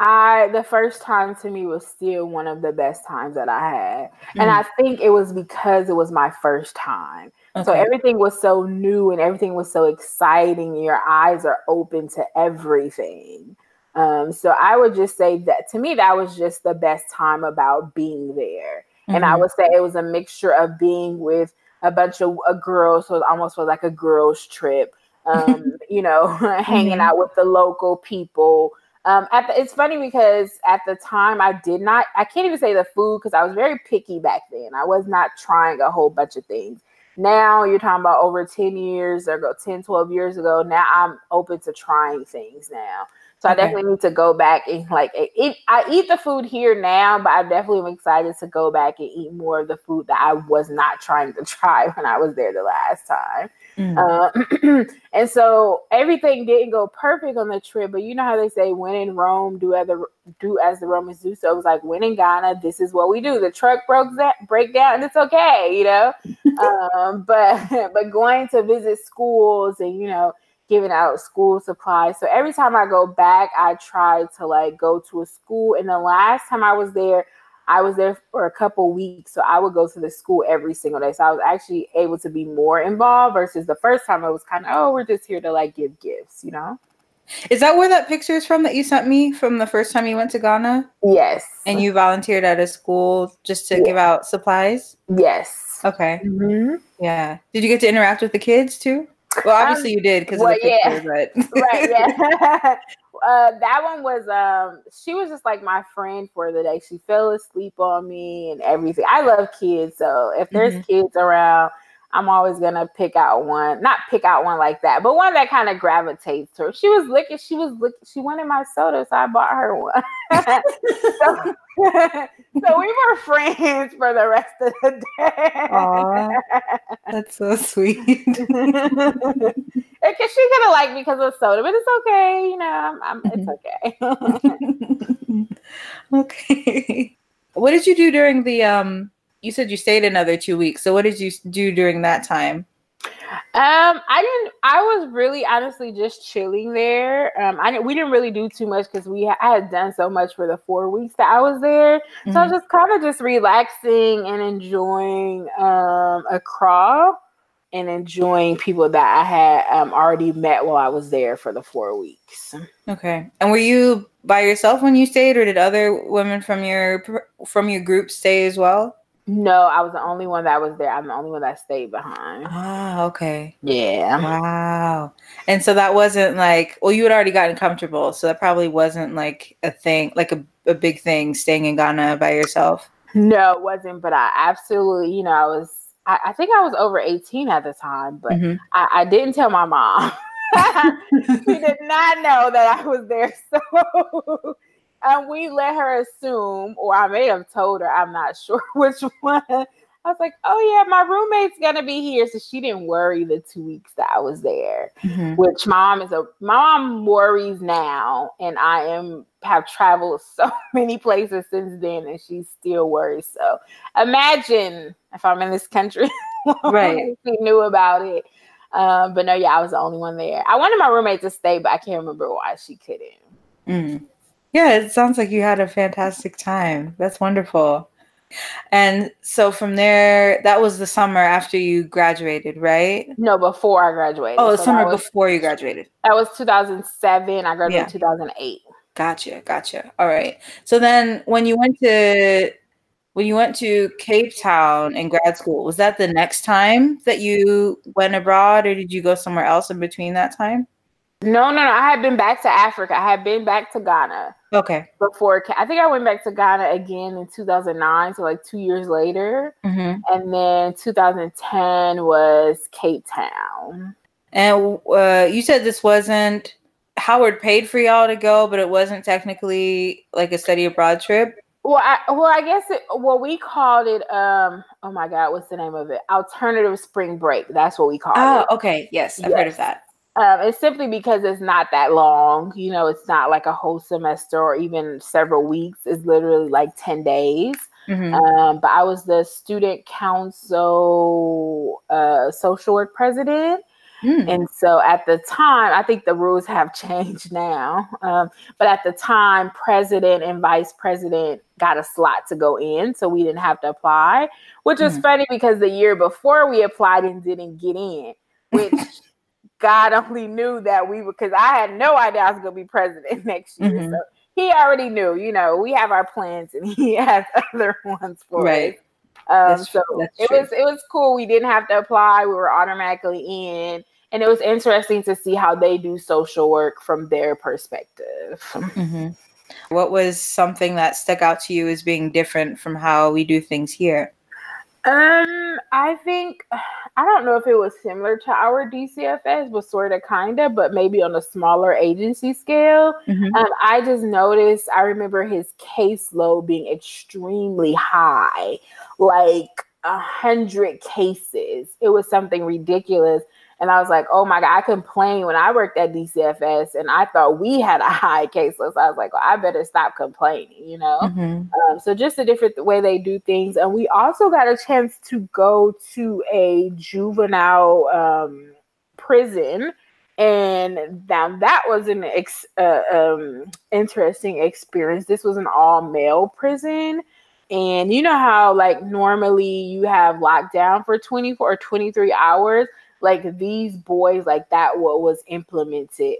I the first time to me was still one of the best times that I had. Mm. And I think it was because it was my first time. Okay. So everything was so new and everything was so exciting. Your eyes are open to everything. Um, so I would just say that to me, that was just the best time about being there. Mm-hmm. And I mm-hmm. would say it was a mixture of being with a bunch of uh, girls, so it almost was like a girls' trip. Um, you know, hanging mm-hmm. out with the local people. Um, at the, it's funny because at the time I did not, I can't even say the food because I was very picky back then. I was not trying a whole bunch of things. Now you're talking about over 10 years ago, 10, 12 years ago. Now I'm open to trying things now. So okay. I definitely need to go back and like eat. I eat the food here now, but I definitely am excited to go back and eat more of the food that I was not trying to try when I was there the last time. Mm. Uh, and so everything didn't go perfect on the trip, but you know how they say, "When in Rome, do as the do as the Romans do." So it was like, "When in Ghana, this is what we do." The truck broke that break down, and it's okay, you know. um, but but going to visit schools and you know giving out school supplies. So every time I go back, I try to like go to a school. And the last time I was there, I was there for a couple weeks. So I would go to the school every single day. So I was actually able to be more involved versus the first time I was kind of, oh, we're just here to like give gifts, you know? Is that where that picture is from that you sent me from the first time you went to Ghana? Yes. And you volunteered at a school just to yeah. give out supplies? Yes. Okay. Mm-hmm. Yeah. Did you get to interact with the kids too? Well, obviously um, you did because well, of the picture, yeah. but right, yeah. uh, that one was um, she was just like my friend for the day. She fell asleep on me and everything. I love kids, so if there's mm-hmm. kids around, I'm always gonna pick out one, not pick out one like that, but one that kind of gravitates her. She was looking, she was looking, she wanted my soda, so I bought her one. so, so, we were friends for the rest of the day. Aww, that's so sweet. Because she's gonna like me because of soda, but it's okay, you know, I'm, I'm, it's okay. okay. What did you do during the um you said you stayed another two weeks. So what did you do during that time? Um, I didn't. I was really honestly just chilling there. Um, I didn't. We didn't really do too much because we I had done so much for the four weeks that I was there. Mm-hmm. So I was mm-hmm. just kind of just relaxing and enjoying um Accra and enjoying people that I had um already met while I was there for the four weeks. Okay. And were you by yourself when you stayed, or did other women from your from your group stay as well? No, I was the only one that was there. I'm the only one that stayed behind. Ah, okay. Yeah. Wow. And so that wasn't like, well, you had already gotten comfortable. So that probably wasn't like a thing, like a, a big thing staying in Ghana by yourself. No, it wasn't. But I absolutely, you know, I was, I, I think I was over 18 at the time, but mm-hmm. I, I didn't tell my mom. she did not know that I was there. So and we let her assume, or I may have told her, I'm not sure which one. I was like, oh yeah, my roommate's gonna be here. So she didn't worry the two weeks that I was there. Mm-hmm. Which mom is a my mom worries now, and I am have traveled so many places since then, and she still worries. So imagine if I'm in this country, right? she knew about it. Um, but no, yeah, I was the only one there. I wanted my roommate to stay, but I can't remember why she couldn't. Mm. Yeah, it sounds like you had a fantastic time. That's wonderful. And so from there, that was the summer after you graduated, right? No, before I graduated. Oh, the so summer was, before you graduated. That was 2007. I graduated yeah. 2008. Gotcha, gotcha. All right. So then, when you went to when you went to Cape Town in grad school, was that the next time that you went abroad, or did you go somewhere else in between that time? No, no, no. I had been back to Africa. I had been back to Ghana. Okay. Before I think I went back to Ghana again in 2009, so like two years later, mm-hmm. and then 2010 was Cape Town. And uh, you said this wasn't Howard paid for y'all to go, but it wasn't technically like a study abroad trip. Well, I, well, I guess it. Well, we called it. Um. Oh my God, what's the name of it? Alternative spring break. That's what we call oh, it. Oh, okay. Yes, I've yes. heard of that. Um, it's simply because it's not that long. You know, it's not like a whole semester or even several weeks. It's literally like 10 days. Mm-hmm. Um, but I was the student council uh, social work president. Mm. And so at the time, I think the rules have changed now. Um, but at the time, president and vice president got a slot to go in. So we didn't have to apply, which was mm. funny because the year before we applied and didn't get in, which God only knew that we would, because I had no idea I was going to be president next year. Mm-hmm. So he already knew, you know, we have our plans and he has other ones for right. us. Um, so it true. was it was cool. We didn't have to apply. We were automatically in, and it was interesting to see how they do social work from their perspective. Mm-hmm. What was something that stuck out to you as being different from how we do things here? Um, I think I don't know if it was similar to our DCFS, but sort of kind of, but maybe on a smaller agency scale. Mm-hmm. Um, I just noticed. I remember his caseload being extremely high, like a hundred cases. It was something ridiculous. And I was like, oh my God, I complained when I worked at DCFS and I thought we had a high case list. I was like, well, I better stop complaining, you know? Mm-hmm. Um, so just a different way they do things. And we also got a chance to go to a juvenile um, prison. And now that was an ex- uh, um, interesting experience. This was an all male prison. And you know how, like, normally you have lockdown for 24 or 23 hours? Like these boys like that what was implemented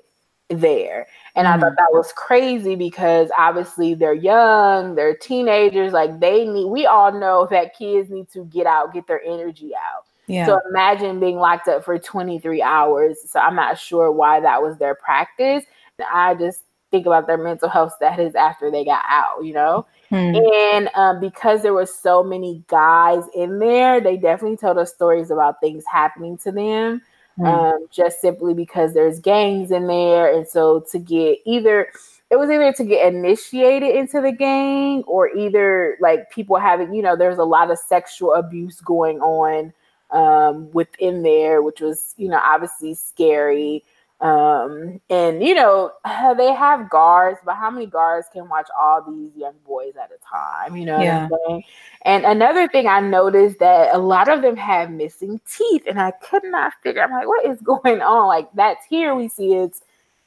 there and mm-hmm. i thought mm-hmm. that was crazy because obviously they're young they're teenagers like they need we all know that kids need to get out get their energy out yeah. so imagine being locked up for 23 hours so i'm not sure why that was their practice i just think about their mental health status after they got out you know Hmm. And um, because there were so many guys in there, they definitely told us stories about things happening to them. Hmm. Um, just simply because there's gangs in there, and so to get either it was either to get initiated into the gang or either like people having you know there's a lot of sexual abuse going on um, within there, which was you know obviously scary. Um, and you know, they have guards, but how many guards can watch all these young boys at a time? You know yeah. And another thing I noticed that a lot of them have missing teeth, and I could not figure. I'm like, what is going on? Like that's here we see it's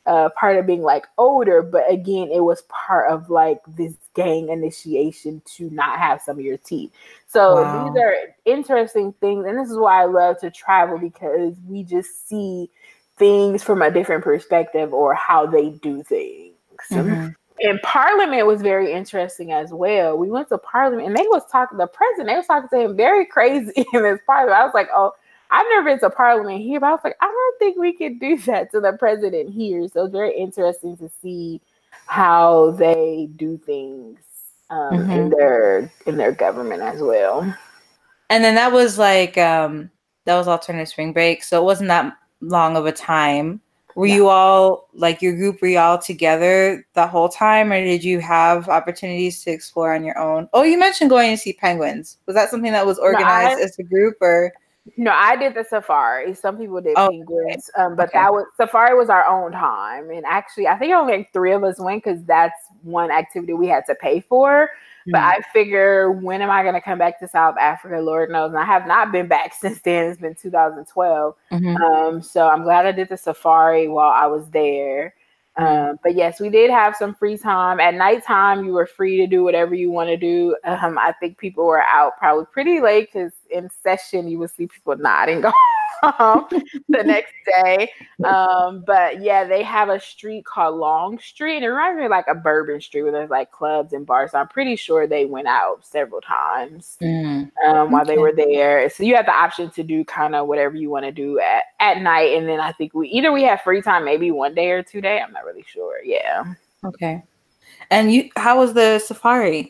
uh, part of being like older, but again, it was part of like this gang initiation to not have some of your teeth. So wow. these are interesting things, and this is why I love to travel because we just see things from a different perspective or how they do things. Mm-hmm. And Parliament was very interesting as well. We went to Parliament and they was talking the president, they was talking to him very crazy in this Parliament. I was like, oh, I've never been to Parliament here, but I was like, I don't think we could do that to the president here. So it's very interesting to see how they do things um, mm-hmm. in their in their government as well. And then that was like um, that was alternative spring break, so it wasn't that long of a time. were you all like your group? Were you all together the whole time, or did you have opportunities to explore on your own? Oh, you mentioned going to see penguins. Was that something that was organized no, I, as a group, or? No, I did the safari. Some people did oh, penguins, um, but okay. that was safari was our own time. And actually, I think only like three of us went because that's one activity we had to pay for. But mm-hmm. I figure, when am I going to come back to South Africa? Lord knows. And I have not been back since then. It's been 2012. Mm-hmm. Um, so I'm glad I did the safari while I was there. Mm-hmm. Um, but yes, we did have some free time. At nighttime, you were free to do whatever you want to do. Um, I think people were out probably pretty late because in session you would see people nodding um, the next day. Um, but yeah, they have a street called Long Street. And it reminds me of like a bourbon street where there's like clubs and bars. So I'm pretty sure they went out several times mm. um, while okay. they were there. So you have the option to do kind of whatever you want to do at, at night. And then I think we either we have free time maybe one day or two day. I'm not really sure. Yeah. Okay. And you how was the safari?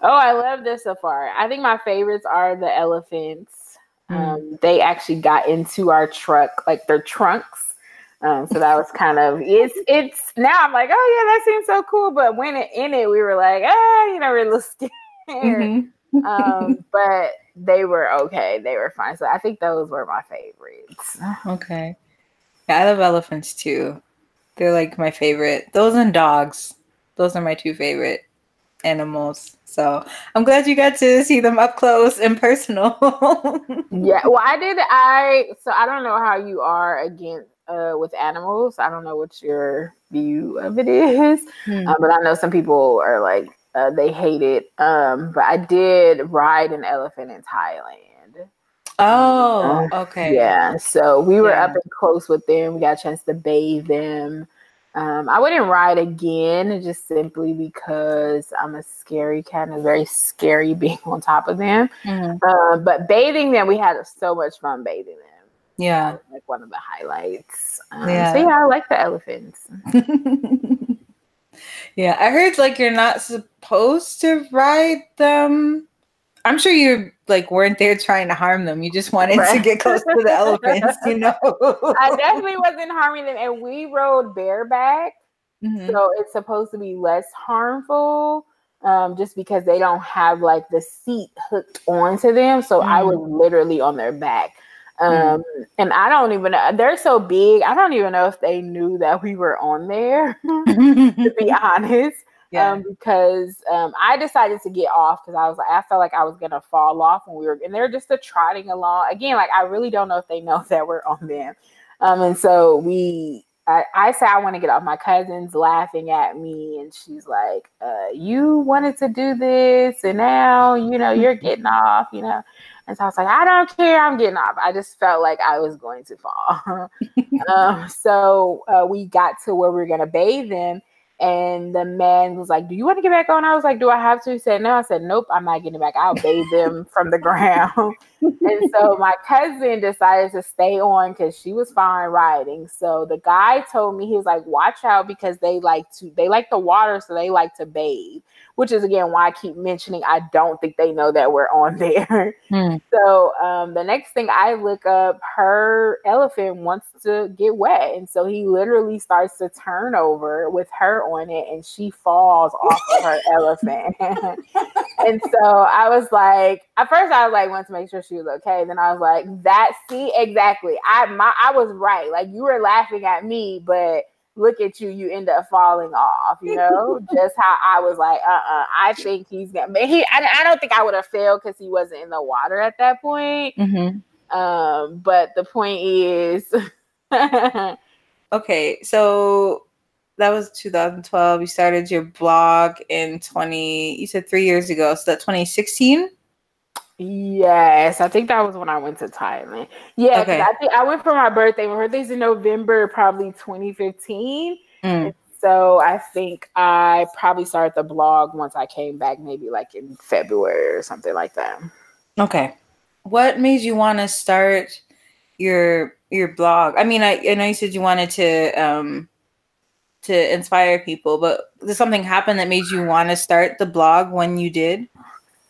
Oh, I love the safari. I think my favorites are the elephants Mm. Um, they actually got into our truck, like their trunks. Um, so that was kind of it's it's now I'm like, oh yeah, that seems so cool. But when it, in it, we were like, ah, you know, we're a little scared. Mm-hmm. um, but they were okay. They were fine. So I think those were my favorites. Okay. Yeah, I love elephants too. They're like my favorite. Those and dogs. Those are my two favorite animals. So I'm glad you got to see them up close and personal. yeah, well, I did. I so I don't know how you are against uh, with animals. I don't know what your view of it is, hmm. uh, but I know some people are like uh, they hate it. Um, but I did ride an elephant in Thailand. Oh, okay. Yeah. So we were yeah. up and close with them. We got a chance to bathe them. Um, I wouldn't ride again just simply because I'm a scary cat and it's very scary being on top of them. Mm-hmm. Uh, but bathing them, we had so much fun bathing them. Yeah. like one of the highlights. Um, yeah. So yeah, I like the elephants. yeah, I heard like you're not supposed to ride them I'm sure you like weren't there trying to harm them. You just wanted right. to get close to the elephants, you know. I definitely wasn't harming them, and we rode bareback, mm-hmm. so it's supposed to be less harmful. Um, just because they don't have like the seat hooked onto them, so mm-hmm. I was mm. literally on their back. Um, mm-hmm. and I don't even know they're so big. I don't even know if they knew that we were on there, to be honest yeah. um, because um, I decided to get off because I was like, I felt like I was gonna fall off when we were, and they're just a trotting along. Again, like I really don't know if they know that we're on them. Um, and so we, I, I say I want to get off. My cousin's laughing at me, and she's like, uh, "You wanted to do this, and now you know you're getting off," you know. And so I was like, I don't care, I'm getting off. I just felt like I was going to fall. um, so uh, we got to where we were gonna bathe them and the man was like, Do you want to get back on? I was like, Do I have to? He said, No. I said, Nope, I'm not getting back. I'll bathe them from the ground. And so my cousin decided to stay on because she was fine riding. So the guy told me, he was like, Watch out because they like to, they like the water, so they like to bathe which is again why I keep mentioning I don't think they know that we're on there. Hmm. So um, the next thing I look up, her elephant wants to get wet, and so he literally starts to turn over with her on it, and she falls off of her elephant. and so I was like, at first I was like, want to make sure she was okay. Then I was like, that see exactly. I my I was right. Like you were laughing at me, but look at you, you end up falling off, you know, just how I was like, uh uh-uh, uh I think he's gonna, he, I, I don't think I would have failed because he wasn't in the water at that point. Mm-hmm. Um, but the point is, okay, so that was 2012. You started your blog in 20, you said three years ago, so that 2016? Yes, I think that was when I went to Thailand. Yeah, okay. I think I went for my birthday. My birthday's in November, probably 2015. Mm. So I think I probably started the blog once I came back, maybe like in February or something like that. Okay. What made you want to start your your blog? I mean, I, I know you said you wanted to um to inspire people, but did something happen that made you want to start the blog when you did?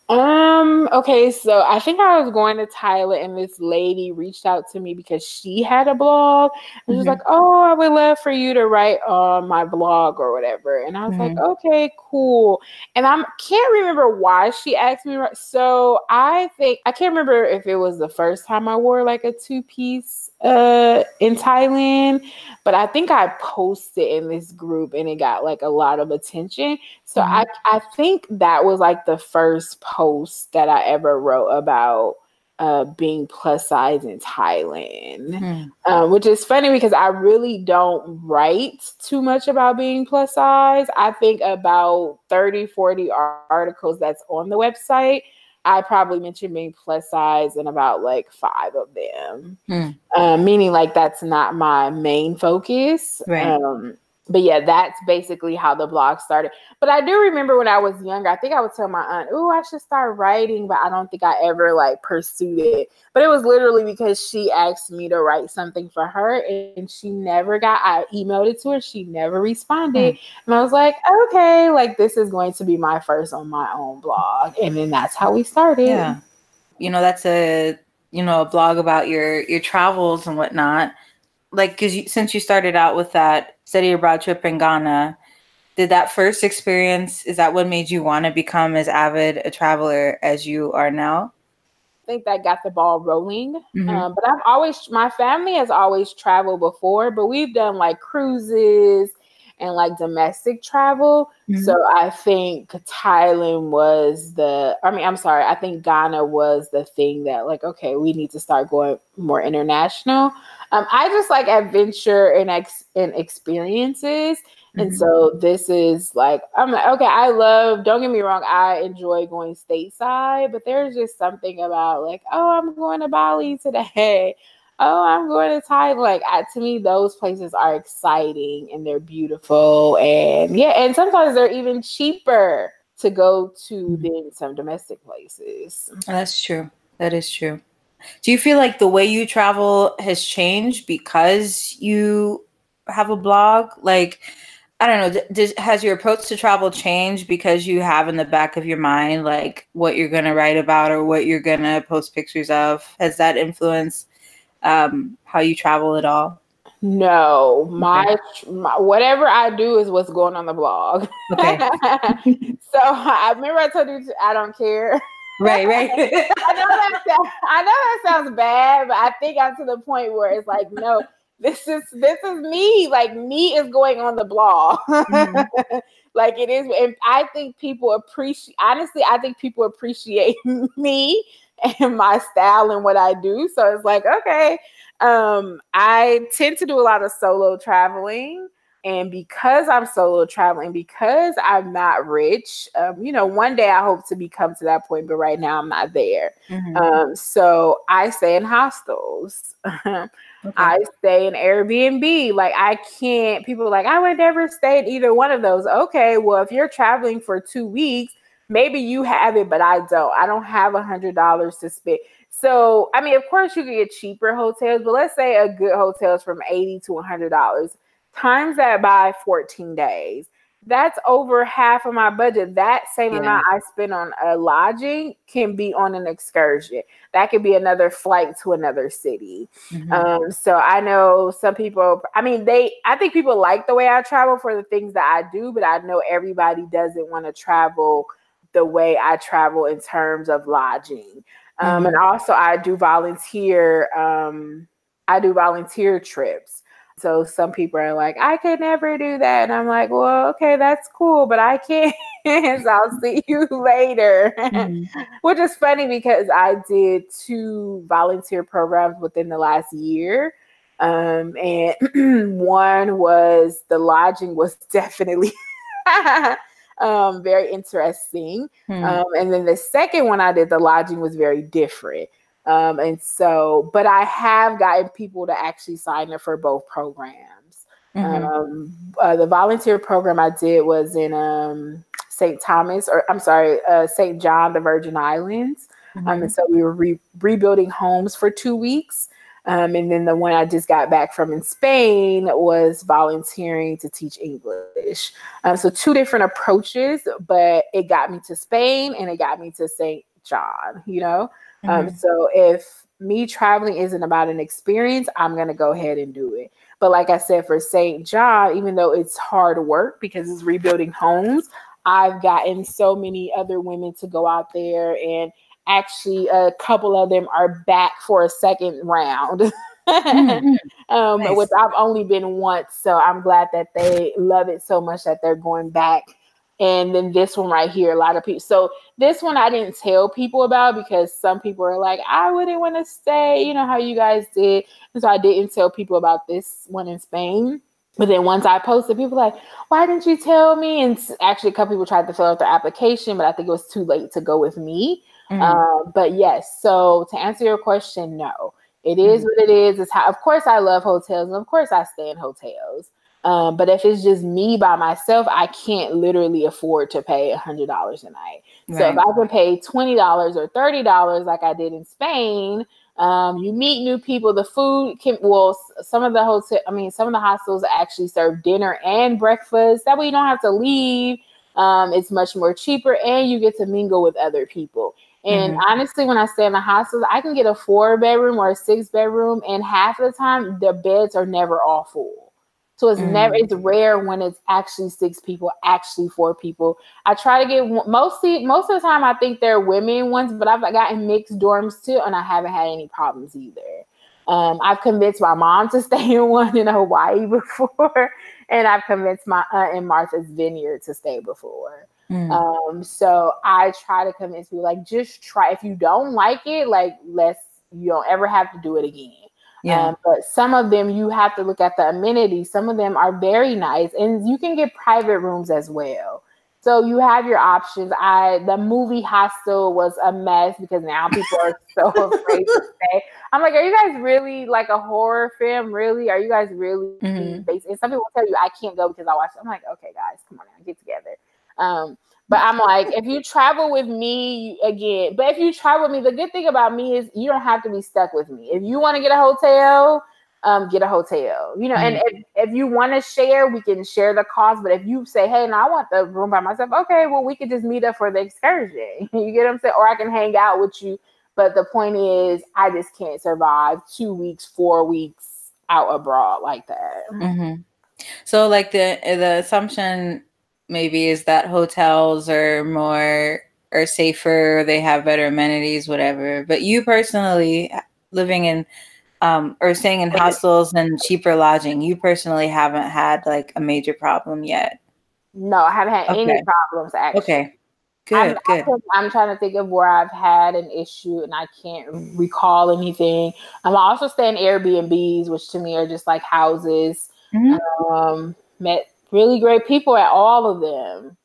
Um, okay, so I think I was going to Thailand and this lady reached out to me because she had a blog and mm-hmm. she was like, Oh, I would love for you to write on my blog or whatever. And I was mm-hmm. like, Okay, cool. And I can't remember why she asked me. So I think I can't remember if it was the first time I wore like a two piece uh in Thailand, but I think I posted in this group and it got like a lot of attention. So mm-hmm. I I think that was like the first post that I ever wrote about uh, being plus size in Thailand, mm. uh, which is funny because I really don't write too much about being plus size. I think about 30, 40 articles that's on the website. I probably mentioned being plus size in about like five of them, mm. uh, meaning like that's not my main focus. Right. Um, but yeah, that's basically how the blog started. But I do remember when I was younger, I think I would tell my aunt, "Oh, I should start writing," but I don't think I ever like pursued it. But it was literally because she asked me to write something for her, and she never got. I emailed it to her, she never responded, mm. and I was like, "Okay, like this is going to be my first on my own blog," and then that's how we started. Yeah, you know, that's a you know a blog about your your travels and whatnot like because since you started out with that study abroad trip in Ghana, did that first experience is that what made you want to become as avid a traveler as you are now? I think that got the ball rolling. Mm-hmm. Um, but I've always, my family has always traveled before, but we've done like cruises and like domestic travel. Mm-hmm. So I think Thailand was the, I mean, I'm sorry, I think Ghana was the thing that, like, okay, we need to start going more international. Um, I just like adventure and ex and experiences. Mm-hmm. And so this is like, I'm like, okay, I love, don't get me wrong, I enjoy going stateside, but there's just something about like, oh, I'm going to Bali today. Oh, I'm going to Thailand. Like, I, to me, those places are exciting and they're beautiful. And yeah, and sometimes they're even cheaper to go to mm-hmm. than some domestic places. That's true. That is true. Do you feel like the way you travel has changed because you have a blog? Like, I don't know, does, has your approach to travel changed because you have in the back of your mind like what you're going to write about or what you're going to post pictures of? Has that influenced um, how you travel at all? No, my, my, whatever I do is what's going on the blog. Okay. so I remember I told you I don't care. Right, right. I know that sounds, I know that sounds bad, but I think I'm to the point where it's like, no, this is this is me. Like me is going on the blog. Mm-hmm. like it is, and I think people appreciate. Honestly, I think people appreciate me and my style and what I do. So it's like, okay, um, I tend to do a lot of solo traveling. And because I'm solo traveling, because I'm not rich, um, you know, one day I hope to become to that point, but right now I'm not there. Mm-hmm. Um, so I stay in hostels. okay. I stay in Airbnb. Like I can't, people like, I would never stay in either one of those. Okay, well, if you're traveling for two weeks, maybe you have it, but I don't. I don't have a hundred dollars to spend. So, I mean, of course, you can get cheaper hotels, but let's say a good hotel is from eighty to a hundred dollars times that by 14 days. That's over half of my budget. That same yeah. amount I spend on a lodging can be on an excursion. That could be another flight to another city. Mm-hmm. Um, so I know some people, I mean, they, I think people like the way I travel for the things that I do, but I know everybody doesn't want to travel the way I travel in terms of lodging. Um, mm-hmm. And also, I do volunteer. Um, I do volunteer trips. So some people are like, I could never do that. And I'm like, well, okay, that's cool, but I can't. so I'll see you later. Mm-hmm. Which is funny because I did two volunteer programs within the last year. Um, and one was the lodging was definitely um, very interesting. Mm-hmm. Um, and then the second one I did, the lodging was very different. Um, and so, but I have gotten people to actually sign up for both programs. Mm-hmm. Um, uh, the volunteer program I did was in um, St. Thomas, or I'm sorry, uh, St. John, the Virgin Islands. Mm-hmm. Um, and so we were re- rebuilding homes for two weeks. Um, and then the one I just got back from in Spain was volunteering to teach English. Um, so two different approaches, but it got me to Spain and it got me to St. John, you know? Um, mm-hmm. Um, so if me traveling isn't about an experience, I'm going to go ahead and do it. But like I said, for St. John, even though it's hard work because it's rebuilding homes, I've gotten so many other women to go out there and actually a couple of them are back for a second round. mm-hmm. um, nice. which I've only been once, so I'm glad that they love it so much that they're going back. And then this one right here, a lot of people. So this one I didn't tell people about because some people are like, I wouldn't want to stay, you know how you guys did. And so I didn't tell people about this one in Spain. But then once I posted, people like, why didn't you tell me? And actually, a couple people tried to fill out their application, but I think it was too late to go with me. Mm-hmm. Uh, but yes, so to answer your question, no, it is mm-hmm. what it is. It's how, of course, I love hotels, and of course, I stay in hotels. Um, but if it's just me by myself, I can't literally afford to pay a hundred dollars a night. Right. So if I can pay twenty dollars or thirty dollars, like I did in Spain, um, you meet new people. The food can well, some of the hotel, I mean, some of the hostels actually serve dinner and breakfast. That way, you don't have to leave. Um, it's much more cheaper, and you get to mingle with other people. And mm-hmm. honestly, when I stay in the hostels, I can get a four bedroom or a six bedroom, and half of the time the beds are never all full. So it's mm-hmm. never it's rare when it's actually six people, actually four people. I try to get mostly most of the time I think they're women ones, but I've gotten mixed dorms too, and I haven't had any problems either. Um, I've convinced my mom to stay in one in Hawaii before, and I've convinced my aunt in Martha's Vineyard to stay before. Mm. Um, so I try to convince people like just try. If you don't like it, like let's you don't ever have to do it again. Yeah. Um, but some of them you have to look at the amenities. Some of them are very nice, and you can get private rooms as well. So you have your options. I the movie Hostel was a mess because now people are so afraid to stay. I'm like, are you guys really like a horror film? Really? Are you guys really? Mm-hmm. Based? And some people tell you I can't go because I watched. I'm like, okay, guys, come on now, get together. Um, but I'm like, if you travel with me again, but if you travel with me, the good thing about me is you don't have to be stuck with me. If you want to get a hotel, um, get a hotel. You know, mm-hmm. and if, if you want to share, we can share the cost. But if you say, hey, no, I want the room by myself, okay, well, we could just meet up for the excursion. you get what I'm saying? Or I can hang out with you. But the point is, I just can't survive two weeks, four weeks out abroad like that. Mm-hmm. So, like the the assumption maybe is that hotels are more are safer, they have better amenities, whatever. But you personally living in um, or staying in hostels and cheaper lodging, you personally haven't had like a major problem yet. No, I haven't had okay. any problems actually. Okay. Good, I'm, good. I'm trying to think of where I've had an issue and I can't recall anything. I'm also staying Airbnbs, which to me are just like houses. Mm-hmm. Um, met really great people at all of them.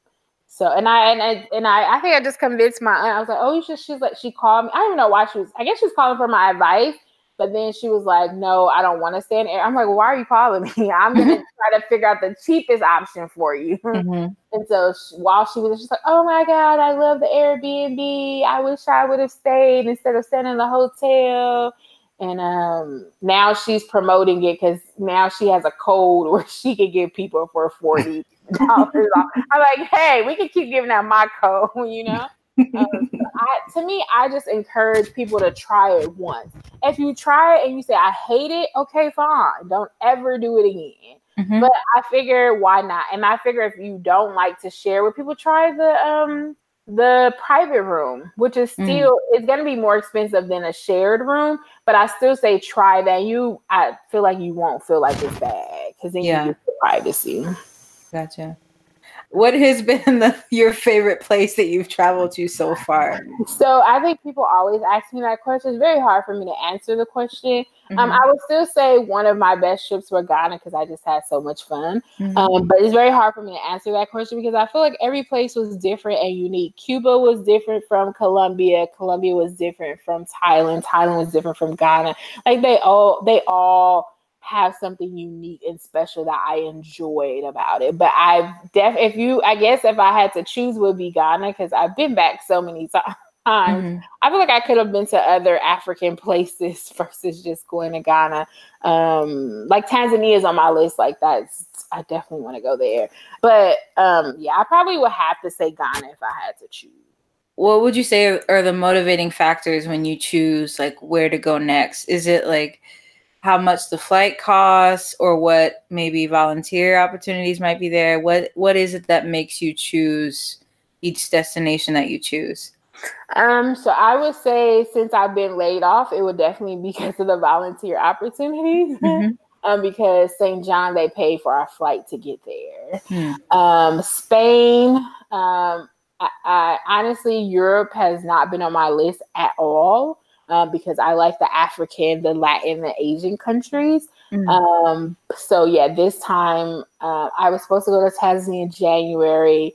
So and I and I and I, I think I just convinced my aunt. I was like, oh, you should. She's like, she called me. I don't even know why she was. I guess she was calling for my advice. But then she was like, no, I don't want to stay in air. I'm like, well, why are you calling me? I'm gonna try to figure out the cheapest option for you. Mm-hmm. And so she, while she was, she's like, oh my god, I love the Airbnb. I wish I would have stayed instead of staying in the hotel and um, now she's promoting it because now she has a code where she can give people for forty dollars off. I'm like, hey, we can keep giving out my code, you know. um, I, to me, I just encourage people to try it once. If you try it and you say I hate it, okay, fine, don't ever do it again. Mm-hmm. But I figure why not? And I figure if you don't like to share with people, try the um the private room, which is mm. still mm. it's going to be more expensive than a shared room, but I still say try that. You, I feel like you won't feel like it's bad because then yeah. you get the privacy. Gotcha. What has been the, your favorite place that you've traveled to so far? So I think people always ask me that question. It's very hard for me to answer the question. Um, mm-hmm. Um, I would still say one of my best trips were Ghana because I just had so much fun. Mm-hmm. Um, but it's very hard for me to answer that question because I feel like every place was different and unique. Cuba was different from Colombia. Colombia was different from Thailand. Thailand was different from Ghana. Like they all, they all have something unique and special that I enjoyed about it. But I def if you I guess if I had to choose would be Ghana because I've been back so many times. Mm-hmm. I feel like I could have been to other African places versus just going to Ghana. Um, like Tanzania is on my list. Like that's I definitely want to go there. But um, yeah, I probably would have to say Ghana if I had to choose. What would you say are the motivating factors when you choose like where to go next? Is it like how much the flight costs or what maybe volunteer opportunities might be there? What what is it that makes you choose each destination that you choose? Um, so I would say since I've been laid off, it would definitely be because of the volunteer opportunities. Mm-hmm. um, because St. John they pay for our flight to get there. Mm. Um, Spain, um, I, I, honestly, Europe has not been on my list at all. Um, because I like the African, the Latin, the Asian countries. Mm. Um, so yeah, this time uh, I was supposed to go to Tanzania in January.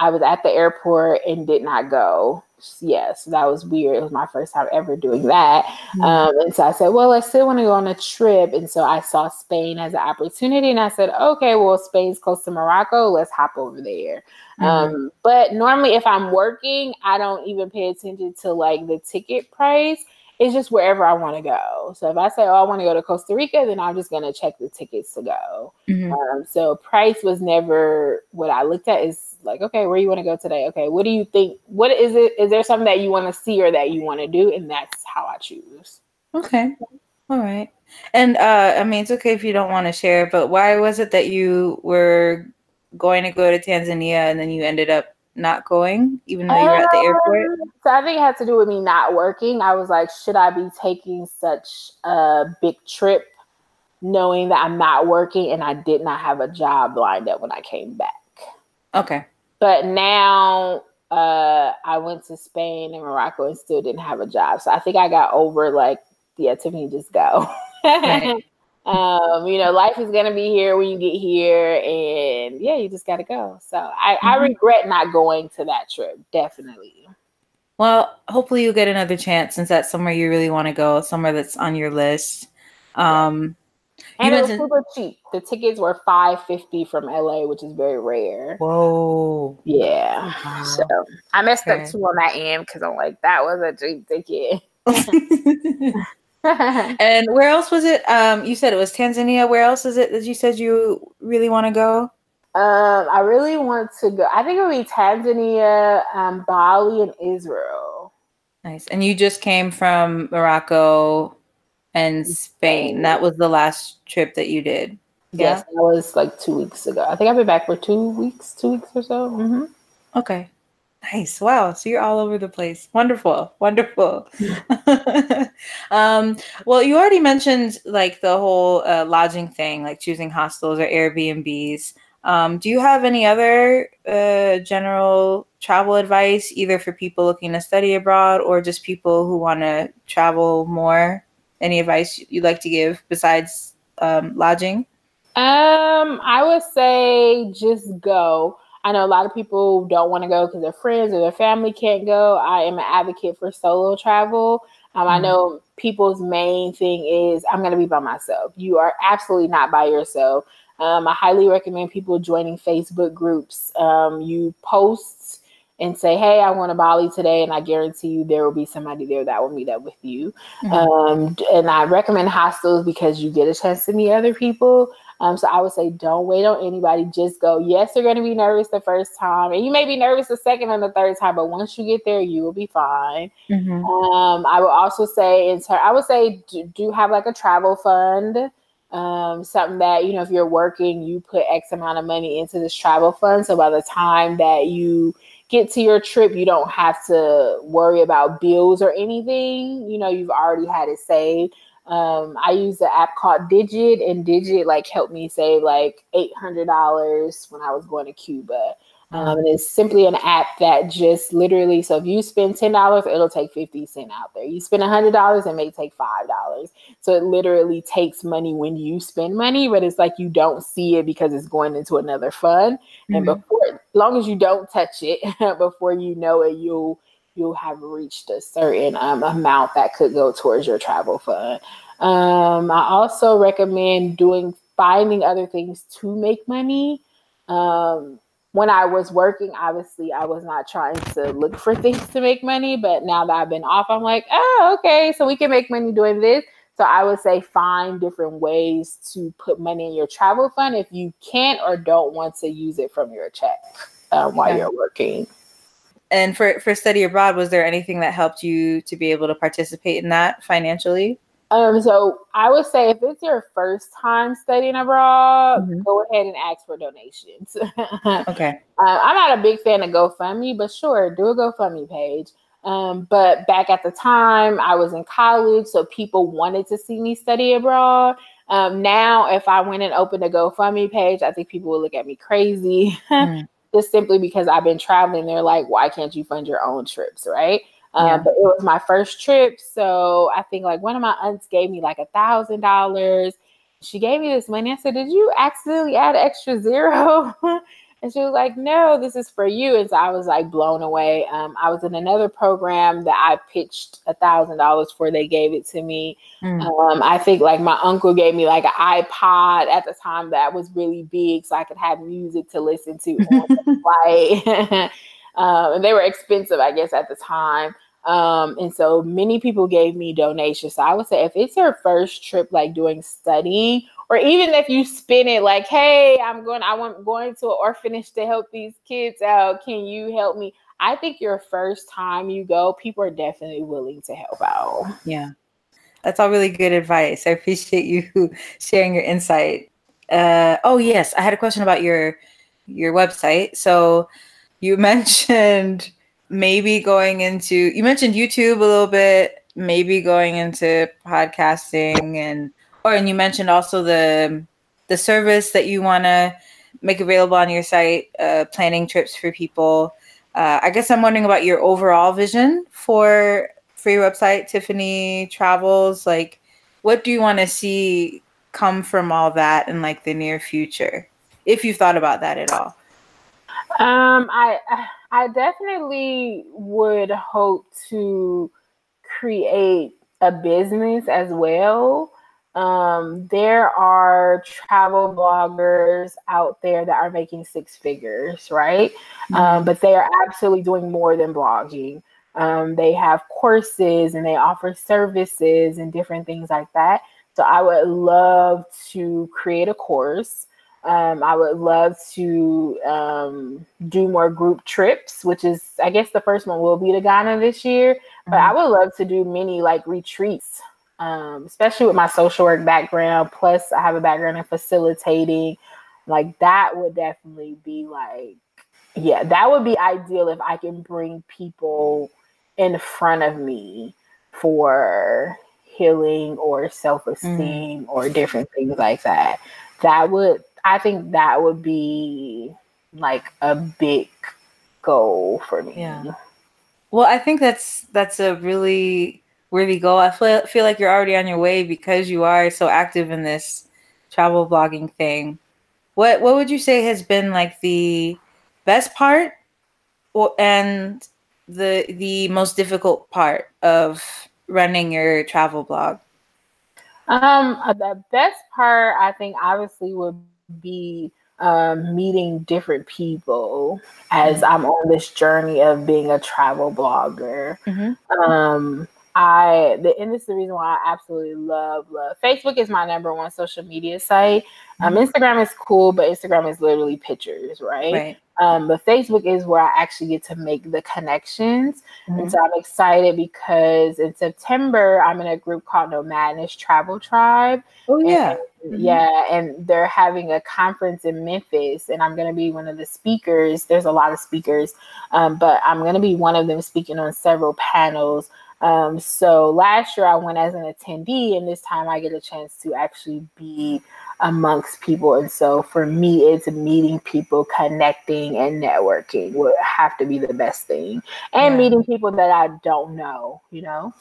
I was at the airport and did not go. Yes, that was weird. It was my first time ever doing that. Mm-hmm. Um, and so I said, well, I still want to go on a trip. And so I saw Spain as an opportunity. And I said, okay, well, Spain's close to Morocco. Let's hop over there. Mm-hmm. Um, but normally, if I'm working, I don't even pay attention to like the ticket price it's just wherever I want to go. So if I say, oh, I want to go to Costa Rica, then I'm just going to check the tickets to go. Mm-hmm. Um, so price was never what I looked at is like, okay, where you want to go today? Okay, what do you think? What is it? Is there something that you want to see or that you want to do? And that's how I choose. Okay. All right. And uh, I mean, it's okay if you don't want to share, but why was it that you were going to go to Tanzania and then you ended up not going, even though you were at the airport? So I think it had to do with me not working. I was like, should I be taking such a big trip knowing that I'm not working and I did not have a job lined up when I came back? Okay. But now uh, I went to Spain and Morocco and still didn't have a job. So I think I got over like, yeah, Tiffany, just go. Right. um, you know, life is gonna be here when you get here, and yeah, you just gotta go. So I, mm-hmm. I regret not going to that trip, definitely. Well, hopefully you'll get another chance since that's somewhere you really want to go, somewhere that's on your list. Um, and it was super cheap. The tickets were five fifty from LA, which is very rare. Whoa. Yeah. Wow. So I messed okay. up too on that end because I'm like, that was a cheap ticket. and where else was it? Um, you said it was Tanzania. Where else is it that you said you really want to go? Um, I really want to go. I think it would be Tanzania, um, Bali, and Israel. Nice. And you just came from Morocco and Spain. That was the last trip that you did. Yes, that was like two weeks ago. I think I've been back for two weeks, two weeks or so. Mm-hmm. Okay. Nice. Wow. So you're all over the place. Wonderful. Wonderful. um, well, you already mentioned like the whole uh, lodging thing, like choosing hostels or Airbnbs. Um, do you have any other uh, general travel advice, either for people looking to study abroad or just people who want to travel more? Any advice you'd like to give besides um, lodging? Um, I would say just go. I know a lot of people don't want to go because their friends or their family can't go. I am an advocate for solo travel. Um, mm-hmm. I know people's main thing is I'm going to be by myself. You are absolutely not by yourself. Um, I highly recommend people joining Facebook groups. Um, you post and say, "Hey, I want to Bali today," and I guarantee you there will be somebody there that will meet up with you. Mm-hmm. Um, and I recommend hostels because you get a chance to meet other people. Um, so I would say don't wait on anybody. Just go. Yes, you're going to be nervous the first time, and you may be nervous the second and the third time, but once you get there, you will be fine. Mm-hmm. Um, I would also say, in turn, I would say do, do have like a travel fund. Um, something that you know, if you're working, you put X amount of money into this travel fund. So by the time that you get to your trip, you don't have to worry about bills or anything. You know, you've already had it saved. Um, I use the app called Digit, and Digit like helped me save like eight hundred dollars when I was going to Cuba. Um, and it's simply an app that just literally, so if you spend ten dollars, it'll take fifty cent out there. You spend hundred dollars, it may take five dollars. So it literally takes money when you spend money, but it's like you don't see it because it's going into another fund. Mm-hmm. And before, as long as you don't touch it, before you know it, you'll you'll have reached a certain um, amount that could go towards your travel fund. Um, I also recommend doing finding other things to make money. Um, when I was working, obviously I was not trying to look for things to make money, but now that I've been off, I'm like, oh, okay, so we can make money doing this. So I would say find different ways to put money in your travel fund if you can't or don't want to use it from your check um, while okay. you're working. And for for study abroad, was there anything that helped you to be able to participate in that financially? Um, so I would say if it's your first time studying abroad, mm-hmm. go ahead and ask for donations. okay. Uh, I'm not a big fan of GoFundMe, but sure, do a GoFundMe page. Um, but back at the time, I was in college, so people wanted to see me study abroad. Um, now, if I went and opened a GoFundMe page, I think people would look at me crazy, mm. Just simply because I've been traveling. They're like, "Why can't you fund your own trips?" Right? Um, but it was my first trip, so I think like one of my aunts gave me like a thousand dollars. She gave me this money. I said, "Did you accidentally add extra zero? And she was like, no, this is for you. And so I was like blown away. Um, I was in another program that I pitched a thousand dollars for. They gave it to me. Mm. Um, I think like my uncle gave me like an iPod at the time that was really big so I could have music to listen to on the flight. um, and they were expensive, I guess, at the time. Um, and so many people gave me donations. So I would say if it's your first trip, like doing studying, or even if you spin it like, hey, I'm going, I want going to an orphanage to help these kids out. Can you help me? I think your first time you go, people are definitely willing to help out. Yeah. That's all really good advice. I appreciate you sharing your insight. Uh, oh yes, I had a question about your your website. So you mentioned maybe going into you mentioned YouTube a little bit, maybe going into podcasting and or and you mentioned also the the service that you want to make available on your site, uh, planning trips for people. Uh, I guess I'm wondering about your overall vision for for your website, Tiffany Travels. Like, what do you want to see come from all that in like the near future, if you've thought about that at all? Um, I I definitely would hope to create a business as well um, there are travel bloggers out there that are making six figures, right? Mm-hmm. Um, but they are absolutely doing more than blogging. Um, they have courses and they offer services and different things like that. So I would love to create a course. Um, I would love to um, do more group trips, which is, I guess, the first one will be to Ghana this year. But mm-hmm. I would love to do many like retreats um, especially with my social work background. Plus, I have a background in facilitating. Like that would definitely be like, yeah, that would be ideal if I can bring people in front of me for healing or self esteem mm. or different things like that. That would, I think that would be like a big goal for me. Yeah. Well, I think that's that's a really worthy goal. I feel, feel like you're already on your way because you are so active in this travel blogging thing. What what would you say has been like the best part or, and the the most difficult part of running your travel blog? Um, uh, the best part I think obviously would be um, meeting different people as mm-hmm. I'm on this journey of being a travel blogger. Mm-hmm. Um, I the and this is the reason why I absolutely love love Facebook is my number one social media site. Um, mm-hmm. Instagram is cool, but Instagram is literally pictures, right? right. Um, but Facebook is where I actually get to make the connections, mm-hmm. and so I'm excited because in September I'm in a group called Nomadness Travel Tribe. Oh yeah, and, mm-hmm. yeah, and they're having a conference in Memphis, and I'm going to be one of the speakers. There's a lot of speakers, um, but I'm going to be one of them speaking on several panels um, so last year I went as an attendee, and this time I get a chance to actually be amongst people. And so for me, it's meeting people, connecting, and networking would have to be the best thing. And yeah. meeting people that I don't know, you know.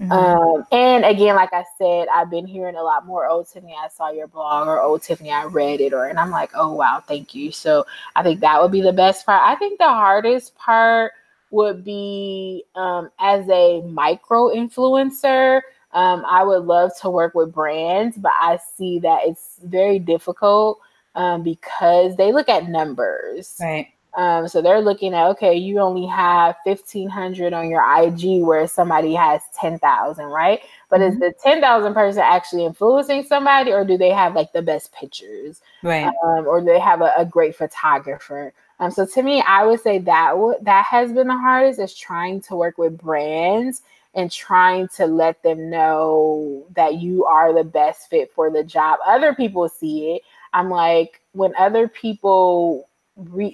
Mm-hmm. Um, and again, like I said, I've been hearing a lot more. Oh, Tiffany, I saw your blog, or oh, Tiffany, I read it, or and I'm like, oh wow, thank you. So I think that would be the best part. I think the hardest part would be um, as a micro influencer. Um, I would love to work with brands, but I see that it's very difficult um, because they look at numbers. Right. Um, so they're looking at okay, you only have fifteen hundred on your IG, where somebody has ten thousand, right? But mm-hmm. is the ten thousand person actually influencing somebody, or do they have like the best pictures, right? Um, or do they have a, a great photographer? Um, so to me, I would say that w- that has been the hardest is trying to work with brands and trying to let them know that you are the best fit for the job. Other people see it. I'm like, when other people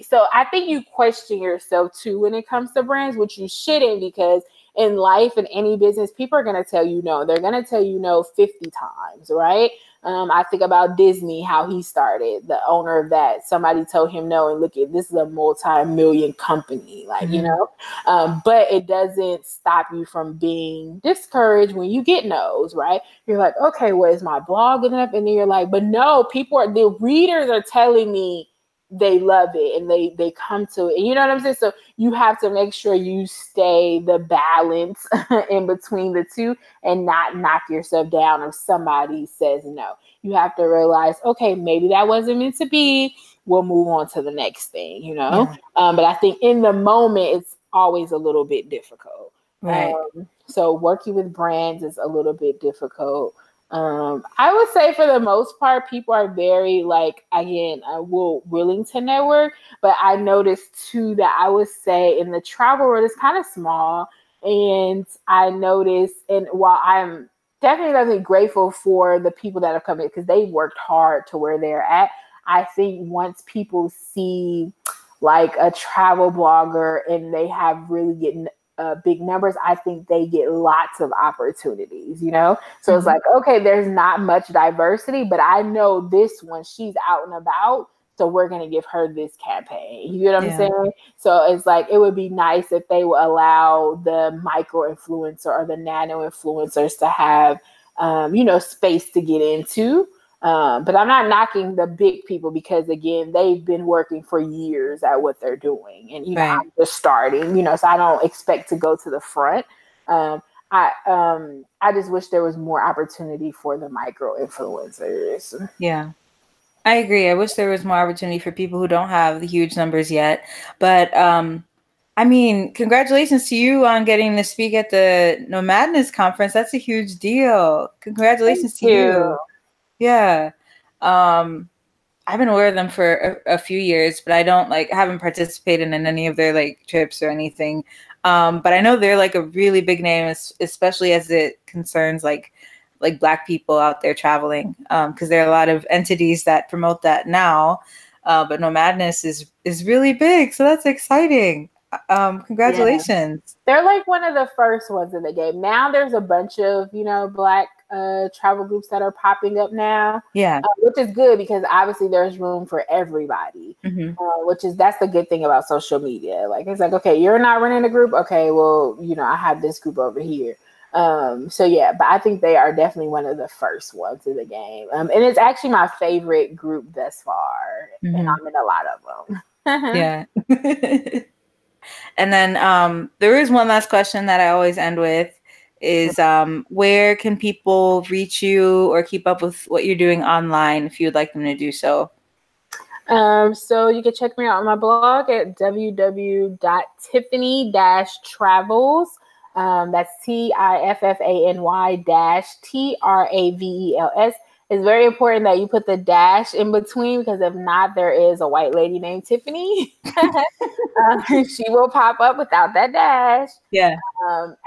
so I think you question yourself too when it comes to brands, which you shouldn't because in life and any business, people are going to tell you no. They're going to tell you no 50 times, right? Um, I think about Disney, how he started, the owner of that. Somebody told him no, and look at this is a multi-million company, like mm-hmm. you know. Um, but it doesn't stop you from being discouraged when you get no's, right? You're like, okay, well, is my blog good enough? And then you're like, but no, people are the readers are telling me they love it and they they come to it. And you know what I'm saying? So you have to make sure you stay the balance in between the two and not knock yourself down if somebody says no. You have to realize, okay, maybe that wasn't meant to be. We'll move on to the next thing, you know. Yeah. Um, but I think in the moment it's always a little bit difficult. Right. Um, so working with brands is a little bit difficult. Um, I would say for the most part, people are very like again, uh, will willing to network. But I noticed too that I would say in the travel world is kind of small, and I noticed, and while I'm definitely definitely grateful for the people that have come in because they worked hard to where they're at. I think once people see like a travel blogger and they have really getting uh, big numbers, I think they get lots of opportunities, you know? So mm-hmm. it's like, okay, there's not much diversity, but I know this one, she's out and about. So we're going to give her this campaign. You know what yeah. I'm saying? So it's like, it would be nice if they would allow the micro influencer or the nano influencers to have, um, you know, space to get into. Um, but I'm not knocking the big people because again, they've been working for years at what they're doing, and you know. I'm just starting. You know, so I don't expect to go to the front. Um, I um, I just wish there was more opportunity for the micro influencers. Yeah. I agree. I wish there was more opportunity for people who don't have the huge numbers yet. But um, I mean, congratulations to you on getting to speak at the Nomadness conference. That's a huge deal. Congratulations Thank to you. you. Yeah. Um, I've been aware of them for a, a, few years, but I don't like haven't participated in any of their like trips or anything. Um, but I know they're like a really big name, especially as it concerns like like black people out there traveling because um, there are a lot of entities that promote that now uh, but nomadness is is really big so that's exciting um, congratulations yeah. they're like one of the first ones in the game now there's a bunch of you know black uh, travel groups that are popping up now. Yeah, uh, which is good because obviously there's room for everybody. Mm-hmm. Uh, which is that's the good thing about social media. Like it's like okay, you're not running a group. Okay, well you know I have this group over here. Um, so yeah, but I think they are definitely one of the first ones in the game. Um, and it's actually my favorite group thus far, mm-hmm. and I'm in a lot of them. yeah. and then um, there is one last question that I always end with is um, where can people reach you or keep up with what you're doing online if you'd like them to do so? Um, so you can check me out on my blog at www.tiffany-travels. Um, that's T I F F A N Y dash T R A V E L S it's very important that you put the dash in between because if not, there is a white lady named Tiffany. um, she will pop up without that dash. Yeah. Um,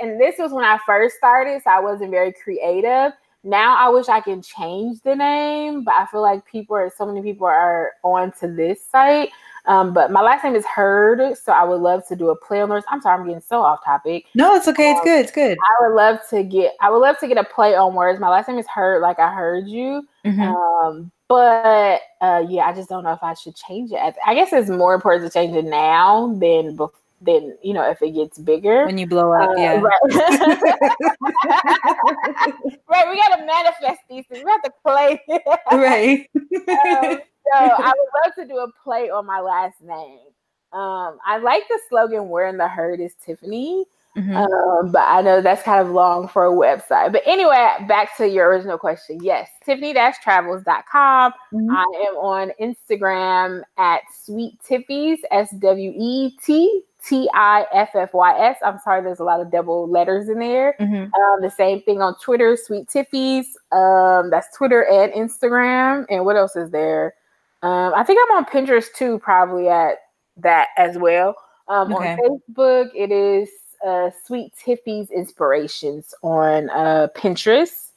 and this was when I first started, so I wasn't very creative. Now I wish I can change the name, but I feel like people are so many people are on to this site. Um, but my last name is Heard, so I would love to do a play on words. I'm sorry, I'm getting so off topic. No, it's okay. Um, it's good. It's good. I would love to get. I would love to get a play on words. My last name is Heard, like I heard you. Mm-hmm. Um, but uh, yeah, I just don't know if I should change it. I guess it's more important to change it now than before then you know if it gets bigger when you blow up uh, yeah right. right we gotta manifest these things we have to play right um, so I would love to do a play on my last name. Um, I like the slogan "Where in the herd is Tiffany." Mm-hmm. Um, but I know that's kind of long for a website. But anyway, back to your original question. Yes, tiffany-travels.com. Mm-hmm. I am on Instagram at Sweet Tiffies, S W E T I F F Y S. I'm sorry, there's a lot of double letters in there. Mm-hmm. Um, the same thing on Twitter, Sweet Tiffies. Um, that's Twitter and Instagram. And what else is there? Um, I think I'm on Pinterest too, probably at that as well. Um, okay. On Facebook, it is uh, Sweet Tiffy's Inspirations on uh, Pinterest.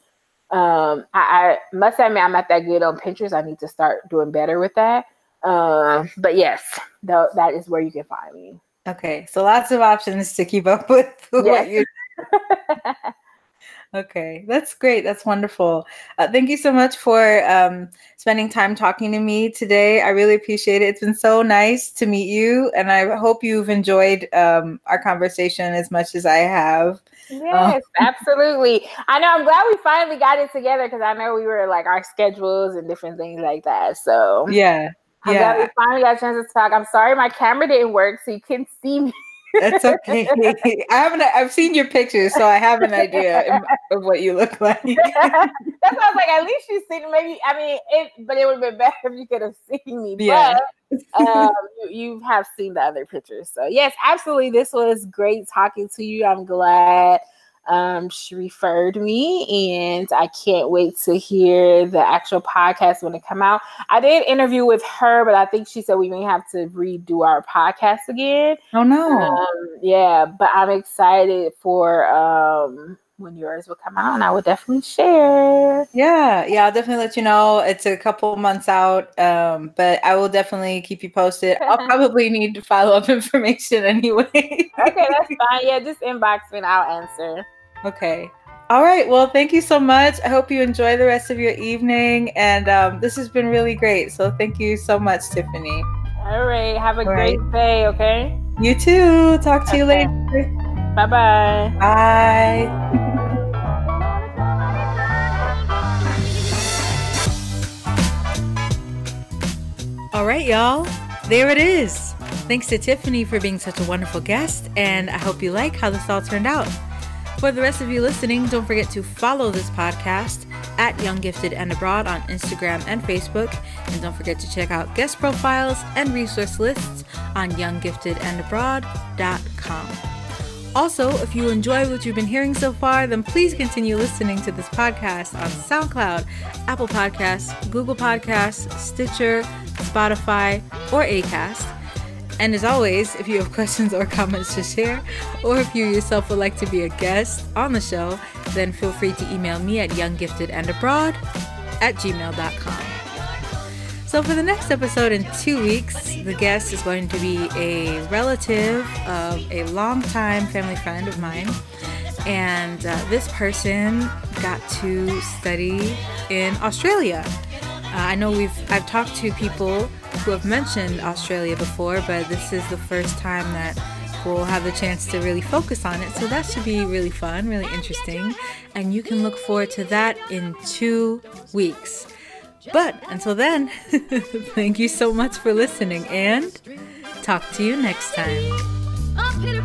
Um, I, I, must admit, I'm not that good on Pinterest. I need to start doing better with that. Uh, but yes, th- that is where you can find me. Okay, so lots of options to keep up with yes. what you're. Okay, that's great. That's wonderful. Uh, thank you so much for um, spending time talking to me today. I really appreciate it. It's been so nice to meet you, and I hope you've enjoyed um, our conversation as much as I have. Yes, um, absolutely. I know. I'm glad we finally got it together because I know we were like our schedules and different things like that. So yeah, I'm yeah. glad we finally got a chance to talk. I'm sorry my camera didn't work, so you couldn't see me. That's okay. I haven't. I've seen your pictures, so I have an idea of what you look like. That's why I was like, at least you seen maybe. I mean, it, but it would have been better if you could have seen me. Yeah. But um, you, you have seen the other pictures, so yes, absolutely. This was great talking to you. I'm glad um, she referred me, and I can't wait to hear the actual podcast when it come out. I did interview with her, but I think she said we may have to redo our podcast again. Oh no! Um, yeah, but I'm excited for um, when yours will come out, and I will definitely share. Yeah, yeah, I'll definitely let you know. It's a couple months out, um, but I will definitely keep you posted. I'll probably need follow up information anyway. okay, that's fine. Yeah, just inbox me and I'll answer. Okay. All right. Well, thank you so much. I hope you enjoy the rest of your evening. And um, this has been really great. So thank you so much, Tiffany. All right. Have a All great right. day. Okay. You too. Talk to okay. you later. Bye-bye. Bye. All right, y'all. There it is. Thanks to Tiffany for being such a wonderful guest, and I hope you like how this all turned out. For the rest of you listening, don't forget to follow this podcast at Young Gifted and Abroad on Instagram and Facebook. And don't forget to check out guest profiles and resource lists on younggiftedandabroad.com. Also, if you enjoy what you've been hearing so far, then please continue listening to this podcast on SoundCloud, Apple Podcasts, Google Podcasts, Stitcher, Spotify, or Acast. And as always, if you have questions or comments to share, or if you yourself would like to be a guest on the show, then feel free to email me at younggiftedandabroad at gmail.com. So, for the next episode in two weeks, the guest is going to be a relative of a longtime family friend of mine. And uh, this person got to study in Australia. Uh, I know we've I've talked to people who have mentioned Australia before, but this is the first time that we'll have the chance to really focus on it. So that should be really fun, really interesting. And you can look forward to that in two weeks. But until then, thank you so much for listening and talk to you next time.